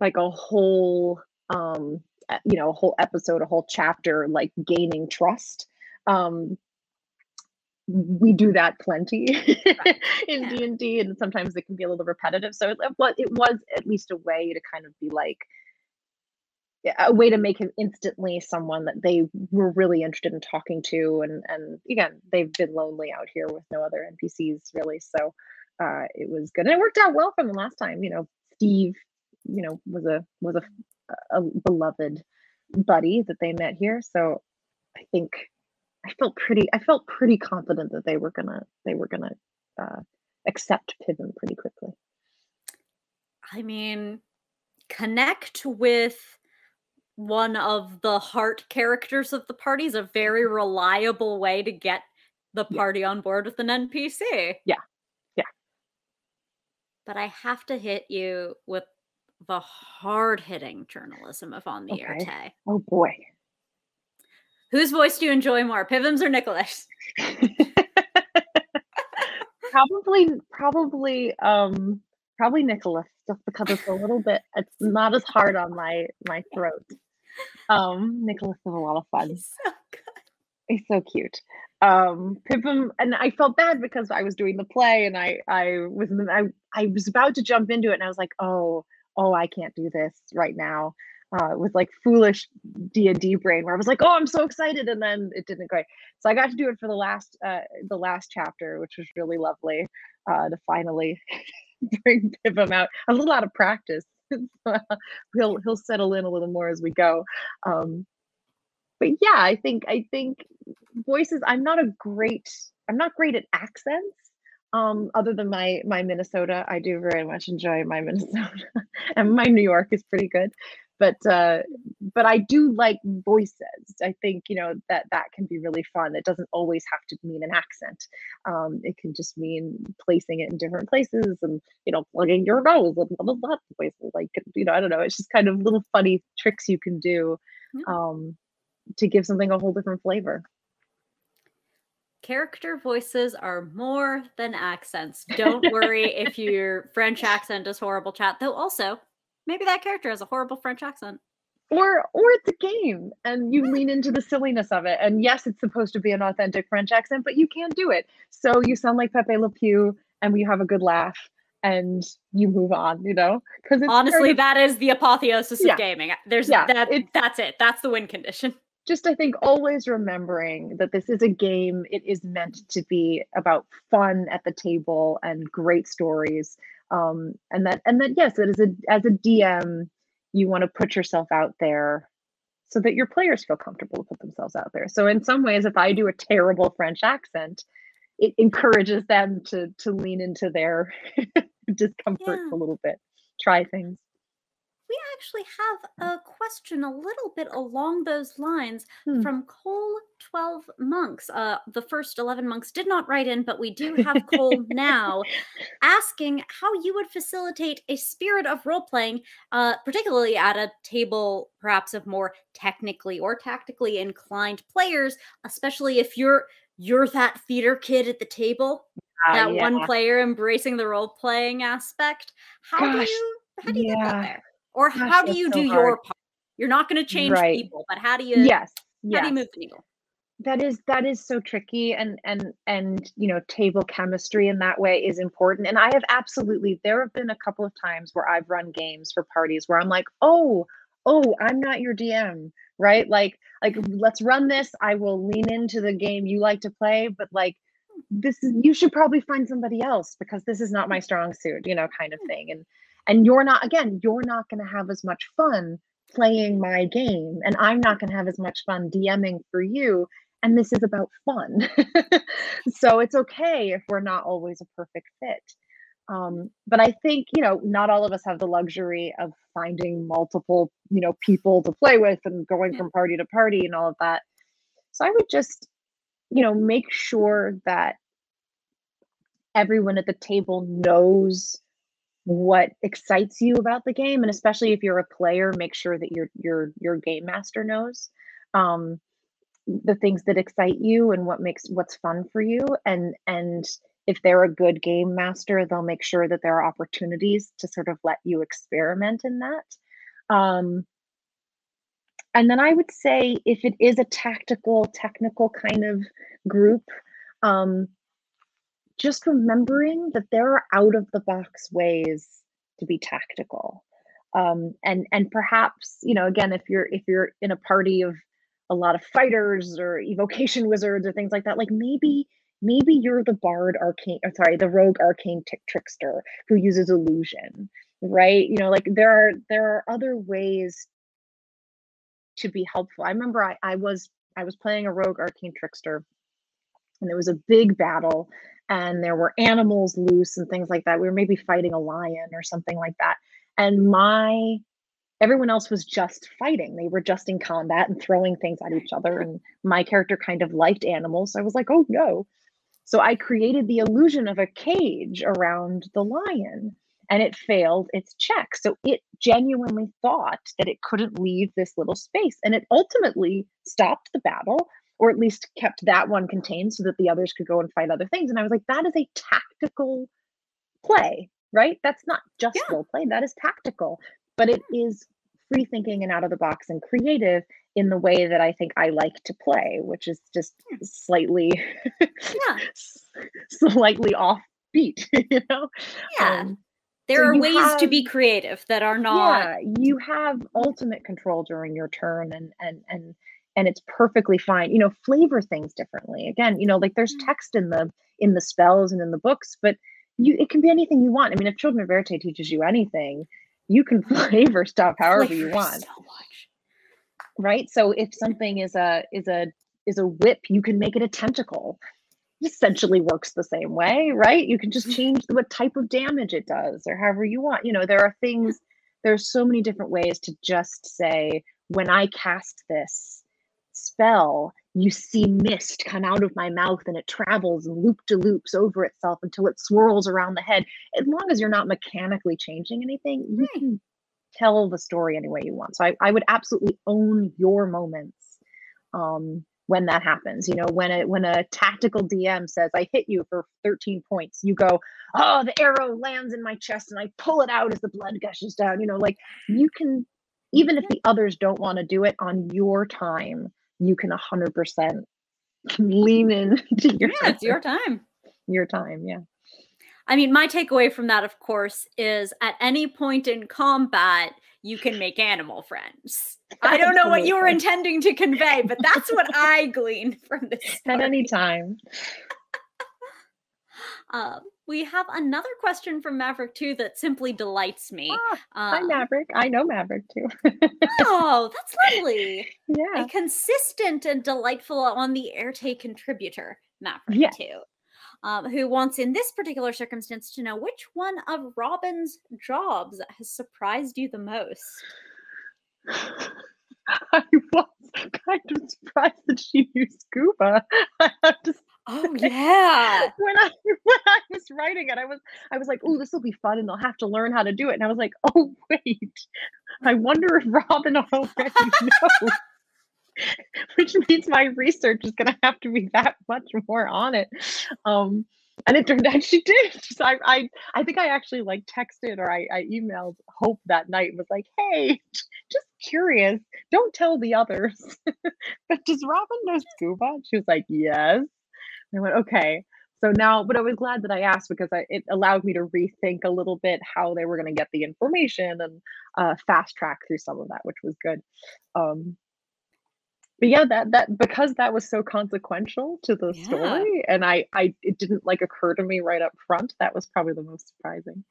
like a whole um you know a whole episode a whole chapter like gaining trust um we do that plenty [laughs] [laughs] in Yeah. d&d and sometimes it can be a little repetitive so it, it was at least a way to kind of be like a way to make him instantly someone that they were really interested in talking to and and again they've been lonely out here with no other npcs really so uh it was good and it worked out well from the last time you know steve you know was a was a a beloved buddy that they met here. So I think I felt pretty I felt pretty confident that they were gonna they were gonna uh, accept Pivum pretty quickly. I mean, connect with one of the heart characters of the party is a very reliable way to get the Yeah. party on board with an NPC. Yeah. Yeah. But I have to hit you with the hard hitting journalism of On the Air Okay. Tay. Oh boy. Whose voice do you enjoy more, Pivms or Nicholas? [laughs] probably probably um probably Nicholas just because it's a little bit it's not as hard on my my throat. Um Nicholas is a lot of fun. He's so good. He's so cute. Um, and I felt bad because I was doing the play and I, I was, I, I was about to jump into it and I was like, oh, oh, I can't do this right now. Uh, with like foolish D and D brain, where I was like, oh, I'm so excited, and then it didn't go. So I got to do it for the last, uh, the last chapter, which was really lovely. Uh, to finally [laughs] bring Pipim out. A little out of practice. [laughs] he'll he'll settle in a little more as we go. Um, but yeah, I think I think voices. I'm not a great. I'm not great at accents. Um, other than my my Minnesota, I do very much enjoy my Minnesota, [laughs] and my New York is pretty good. But uh, but I do like voices. I think you know that that can be really fun. It doesn't always have to mean an accent. Um, it can just mean placing it in different places and you know plugging your nose and blah blah blah places. Like you know I don't know. It's just kind of little funny tricks you can do. Um, to give something a whole different flavor. Character voices are more than accents. [laughs] Don't worry if your French accent is horrible, chat. Though also, maybe that character has a horrible French accent. Or or it's a game and you lean into the silliness of it. And yes, it's supposed to be an authentic French accent, but you can't do it. So you sound like Pepe Le Pew and we have a good laugh and you move on, you know? Because Honestly, that is the apotheosis Yeah. of gaming. There's Yeah, that. it's- That's it. That's the win condition. just I think always remembering that this is a game. It is meant to be about fun at the table and great stories. Um, and that and that yes, it is a as a DM, you want to put yourself out there so that your players feel comfortable to put themselves out there. So in some ways, if I do a terrible French accent, it encourages them to to lean into their [laughs] discomfort Yeah. a little bit, try things. We actually have a question a little bit along those lines Hmm. from Cole 12 Monks. Uh, the first 11 monks did not write in, but we do have Cole [laughs] now asking how you would facilitate a spirit of role playing, uh, particularly at a table perhaps of more technically or tactically inclined players, especially if you're you're that theater kid at the table, Ah, that yeah. one player embracing the role playing aspect. How do Gosh, you how do you get that there? Or Gosh, how do you so do hard. your part? You're not going to change Right. people, but how do you Yes. how do you move the needle? that is that is so tricky and and and you know table chemistry in that way is important and i have absolutely there have been a couple of times where i've run games for parties where i'm like oh oh i'm not your dm right like like let's run this i will lean into the game you like to play but like this is you should probably find somebody else because this is not my mm. strong suit you know kind of mm. thing and and you're not again you're not going to have as much fun playing my game and i'm not going to have as much fun dming for you and this is about fun. [laughs] So it's okay if we're not always a perfect fit. Um, but i think you know not all of us have the luxury of finding multiple you know people to play with and going from party to party and all of that. So i would just you know make sure that everyone at the table knows what excites you about the game and especially if you're a player make sure that your your your game master knows um the things that excite you and what makes what's fun for you and and if they're a good game master they'll make sure that there are opportunities to sort of let you experiment in that um and then i would say if it is a tactical technical kind of group um just remembering that there are out of the box ways to be tactical um and and perhaps you know again if you're if you're in a party of a lot of fighters or evocation [laughs] wizards or things like that like maybe maybe you're the bard arcane or sorry the rogue arcane tick trickster who uses illusion right? You know like there are there are other ways to be helpful. I remember i, I was i was playing a rogue arcane trickster and there was a big battle and there were animals loose and things like that. We were maybe fighting a lion or something like that. And my everyone else was just fighting. They were just in combat and throwing things at each other and my character kind of liked animals. So i was like oh no. So i created the illusion of a cage around the lion and it failed its check. So it genuinely thought that it couldn't leave this little space and it ultimately stopped the battle or at least kept that one contained so that the others could go and fight other things and i was like that is a tactical play right that's not just Yeah. role play that is tactical but it is free thinking and out of the box and creative in the way that I think I like to play, which is just slightly Yeah. [laughs] slightly offbeat, [laughs] you know? Yeah. Um, there so are ways to be creative that are not yeah, you have ultimate control during your turn and and and and it's perfectly fine. You know, flavor things differently. Again, you know, like there's Mm. text in the in the spells and in the books, but you it can be anything you want. I mean, if Children of Éarte teaches you anything, you can [laughs] flavor stuff however you want. so right so if something is a is a is a whip you can make it a tentacle It essentially works the same way right you can just change what type of damage it does or however you want you know there are things there's so many different ways to just say when i cast this spell you see mist come out of my mouth and it travels and loop de loops over itself until it swirls around the head as long as you're not mechanically changing anything you can tell the story any way you want. So I, I would absolutely own your moments um, when that happens. You know, when a when a tactical DM says, I hit you for 13 points, you go, Oh, the arrow lands in my chest and I pull it out as the blood gushes down. You know, like you can even if the others don't want to do it on your time, you can hundred percent lean in [laughs] to your Yeah, it's your time. your time. Yeah. I mean, my takeaway from that, of course, is at any point in combat, you can make animal friends. [laughs] I don't know what you were intending to convey, but that's what [laughs] I gleaned from this. At any time. Uh, we have another question from Maverick too that simply delights me. Ah, Hi, Um, Maverick. I know Maverick too. oh, [laughs] that's lovely. yeah. A consistent and delightful on the Éarte contributor, Maverick Yeah. too. Um, who wants, in this particular circumstance, to know which one of Robin's jobs has surprised you the most? [laughs] I was kind of surprised that she knew scuba. [laughs] I have to Oh yeah, [laughs] when I [laughs] when I was writing it, I was I was like, oh, this will be fun, and they'll have to learn how to do it. And I was like, [laughs] oh wait, I wonder if Robin already knows. Which means my research is gonna have to be that much more on it. Um, and it turned out she did. So I, I I think I actually like texted or I, I emailed Hope that night and was like, hey, just curious, don't tell the others. but does Robin know scuba? She was like, yes. I went, okay. So now, but I was glad that I asked because I, it allowed me to rethink a little bit how they were going to get the information and uh, fast track through some of that, which was good. Um, but yeah, that that because that was so consequential to the Yeah. story, and I I it didn't like occur to me right up front. That was probably the most surprising.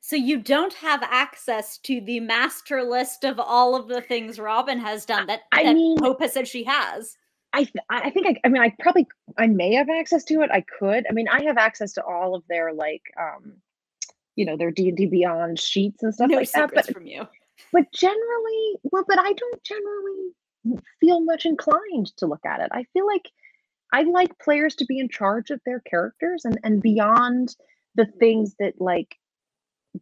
So you don't have access to the master list of all of the things Robin has done that, I that mean- Hope has said she has. I th- I think I, I mean I probably I may have access to it. I could. I mean I have access to all of their like um you know their D and D Beyond sheets and stuff no like that. But from you. but generally, well, but I don't generally feel much inclined to look at it. I feel like I like players to be in charge of their characters and and beyond the things that like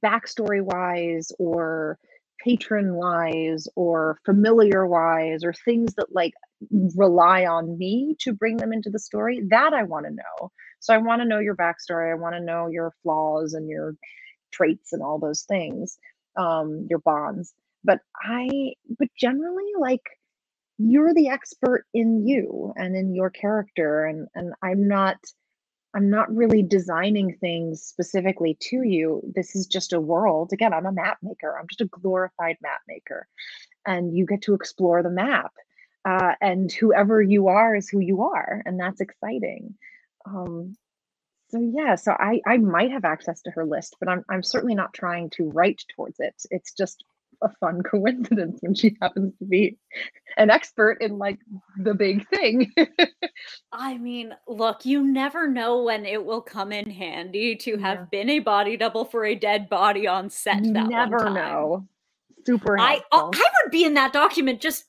backstory wise or patron wise or familiar wise or things that like rely on me to bring them into the story that i want to know. So i want to know your backstory i want to know your flaws and your traits and all those things um your bonds. But i but generally like you're the expert in you and in your character and and i'm not i'm not really designing things specifically to you. This is just a world. Again i'm a map maker. I'm just a glorified map maker. And you get to explore the map uh, and whoever you are is who you are and that's exciting um, so yeah so i i might have access to her list but i'm i'm certainly not trying to write towards it it's just a fun [laughs] coincidence when she happens to be an expert in like the big thing [laughs] I mean, look, you never know when it will come in handy to have Yeah. been a body double for a dead body on set. you that never know super I helpful. I would be in that document just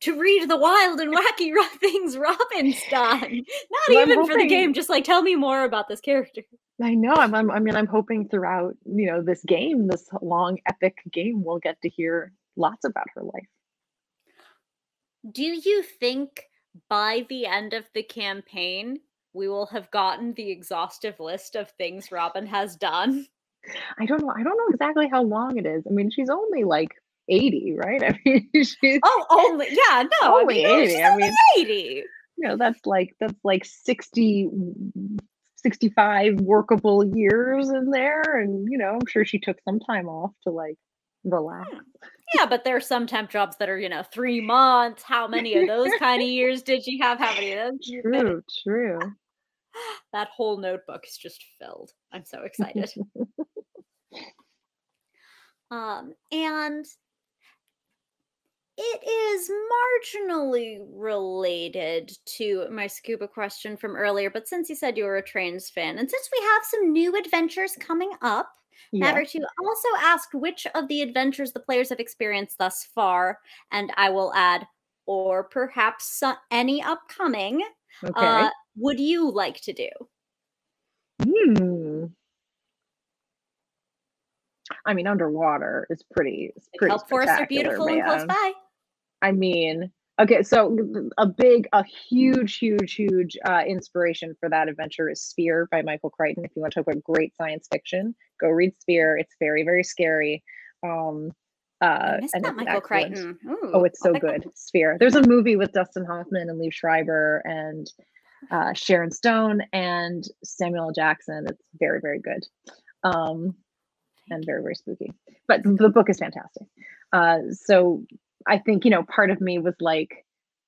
to read the wild and wacky [laughs] things Robin's done. Not Well, I'm even for the game, just like tell me more about this character. I know. I'm, I'm. I mean, I'm hoping throughout, you know, this game, this long epic game, we'll get to hear lots about her life. Do you think by the end of the campaign we will have gotten the exhaustive list of things Robin has done? I don't know. I don't know exactly how long it is. I mean, she's only like 80, right? [laughs] I mean, she's Oh, only yeah, no, Only I mean, 80, she's I mean- 80. you know, that's like that's like 60, 65 workable years in there, and you know, I'm sure she took some time off to like relax. Yeah, but there are some temp jobs that are, you know, three months. How many of those kind of [laughs] years did she have? How many of those? did you finish? True, true. [laughs] That whole notebook is just filled. I'm so excited. um, and it is marginally related to my scuba question from earlier, but since you said you were a trains fan, and since we have some new adventures coming up, Yeah. Maverick 2 also asked which of the adventures the players have experienced thus far, and I will add, or perhaps so- any upcoming, Okay. uh, would you like to do? Hmm. I mean, underwater is pretty. It's pretty Kelp forests are beautiful and close by. I mean, okay, so a big, a huge, huge, huge uh, inspiration for that adventure is Sphere by Michael Crichton. If you want to talk about great science fiction, go read Sphere. It's very, very scary. Um, uh, I and that Michael excellent. Crichton. Ooh, Oh, it's so that good. Sphere. There's a movie with Dustin Hoffman and Liev Schreiber and uh, Sharon Stone and Samuel L. Jackson. It's very, very good. Um, and very, very spooky. But the book is fantastic. Uh, so I think, you know, part of me was like,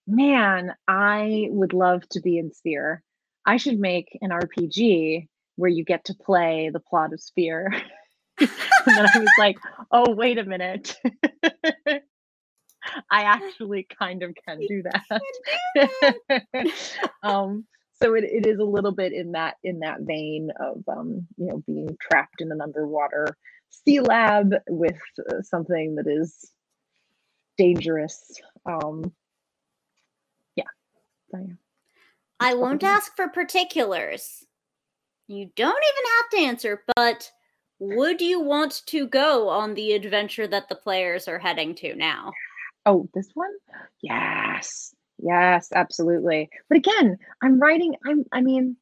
man, I would love to be in Sphere. I should make an RPG where you get to play the plot of Sphere. [laughs] and then I was like, oh, wait a minute. [laughs] I actually kind of can do that. [laughs] um, so it, it is a little bit in that in that vein of um, you know being trapped in an underwater sea lab with uh, something that is dangerous. Um, yeah. So, yeah. I won't ask for particulars. You don't even have to answer, but would you want to go on the adventure that the players are heading to now? Oh, this one? Yes. Yes, absolutely. But again, I'm writing I'm I mean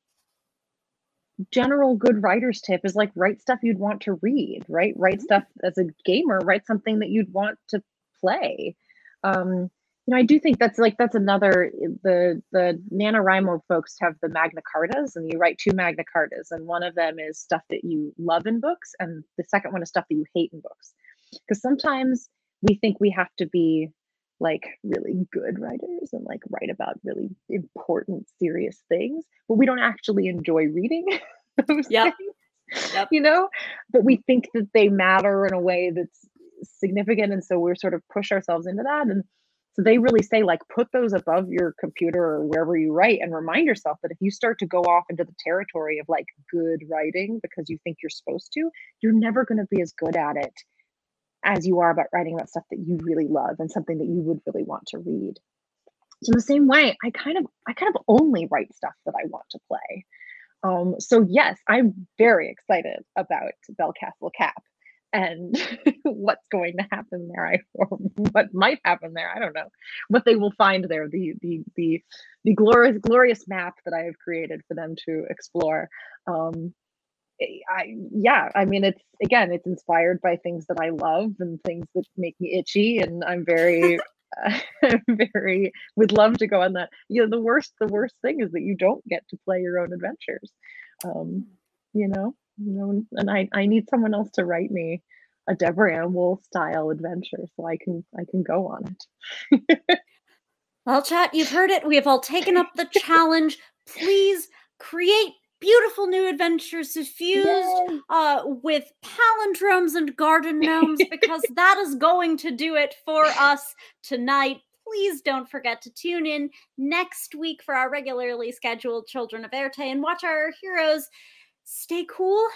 general good writer's tip is like write stuff you'd want to read, right? Write mm-hmm. stuff as a gamer, write something that you'd want to play. Um you know, I do think that's like that's another the the NaNoWriMo folks have the Magna Cartas and you write two Magna Cartas and one of them is stuff that you love in books and the second one is stuff that you hate in books. Because sometimes we think we have to be like really good writers and like write about really important serious things but we don't actually enjoy reading [laughs] those yep. things yep. you know but we think that they matter in a way that's significant and so we're sort of push ourselves into that and so they really say like put those above your computer or wherever you write and remind yourself that if you start to go off into the territory of like good writing because you think you're supposed to you're never going to be as good at it as you are about writing about stuff that you really love and something that you would really want to read. So in the same way, I kind of I kind of only write stuff that I want to play. Um, so yes, I'm very excited about Bellcastle Cap and [laughs] what's going to happen there. I [laughs] or what might happen there. I don't know what they will find there. The the the the glorious glorious map that I have created for them to explore. Um, I yeah, I mean it's again it's inspired by things that I love and things that make me itchy and I'm very [laughs] uh, very would love to go on that. You know, the worst the worst thing is that you don't get to play your own adventures. Um, you know, you know, and I I need someone else to write me a Deborah Ann Woll style adventure so I can I can go on it. well, chat, you've heard it. We have all taken up the challenge. Please create beautiful new adventures suffused uh, with palindromes and garden gnomes because [laughs] that is going to do it for us tonight. Please don't forget to tune in next week for our regularly scheduled Children of Éarte and watch our heroes stay cool.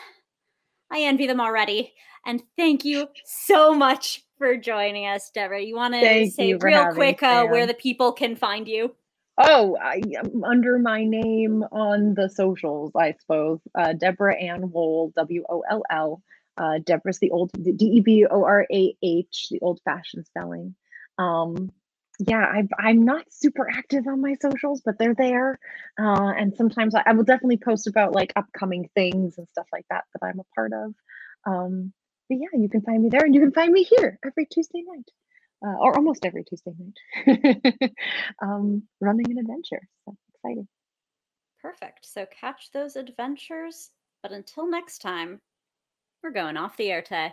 I envy them already. And thank you so much for joining us, Deborah. You want to say real quick uh, where the people can find you? Oh, I, um, under my name on the socials, I suppose. Uh, Deborah Ann Woll, W O L L. Uh, Deborah's the old D E B O R A H, the old fashioned spelling. Um, yeah, I, I'm not super active on my socials, but they're there. Uh, and sometimes I, I will definitely post about like upcoming things and stuff like that that I'm a part of. Um, but yeah, you can find me there and you can find me here every Tuesday night uh, or almost every Tuesday night, [laughs] um, running an adventure. So exciting. Perfect. So catch those adventures. But until next time, we're going off the Éarte.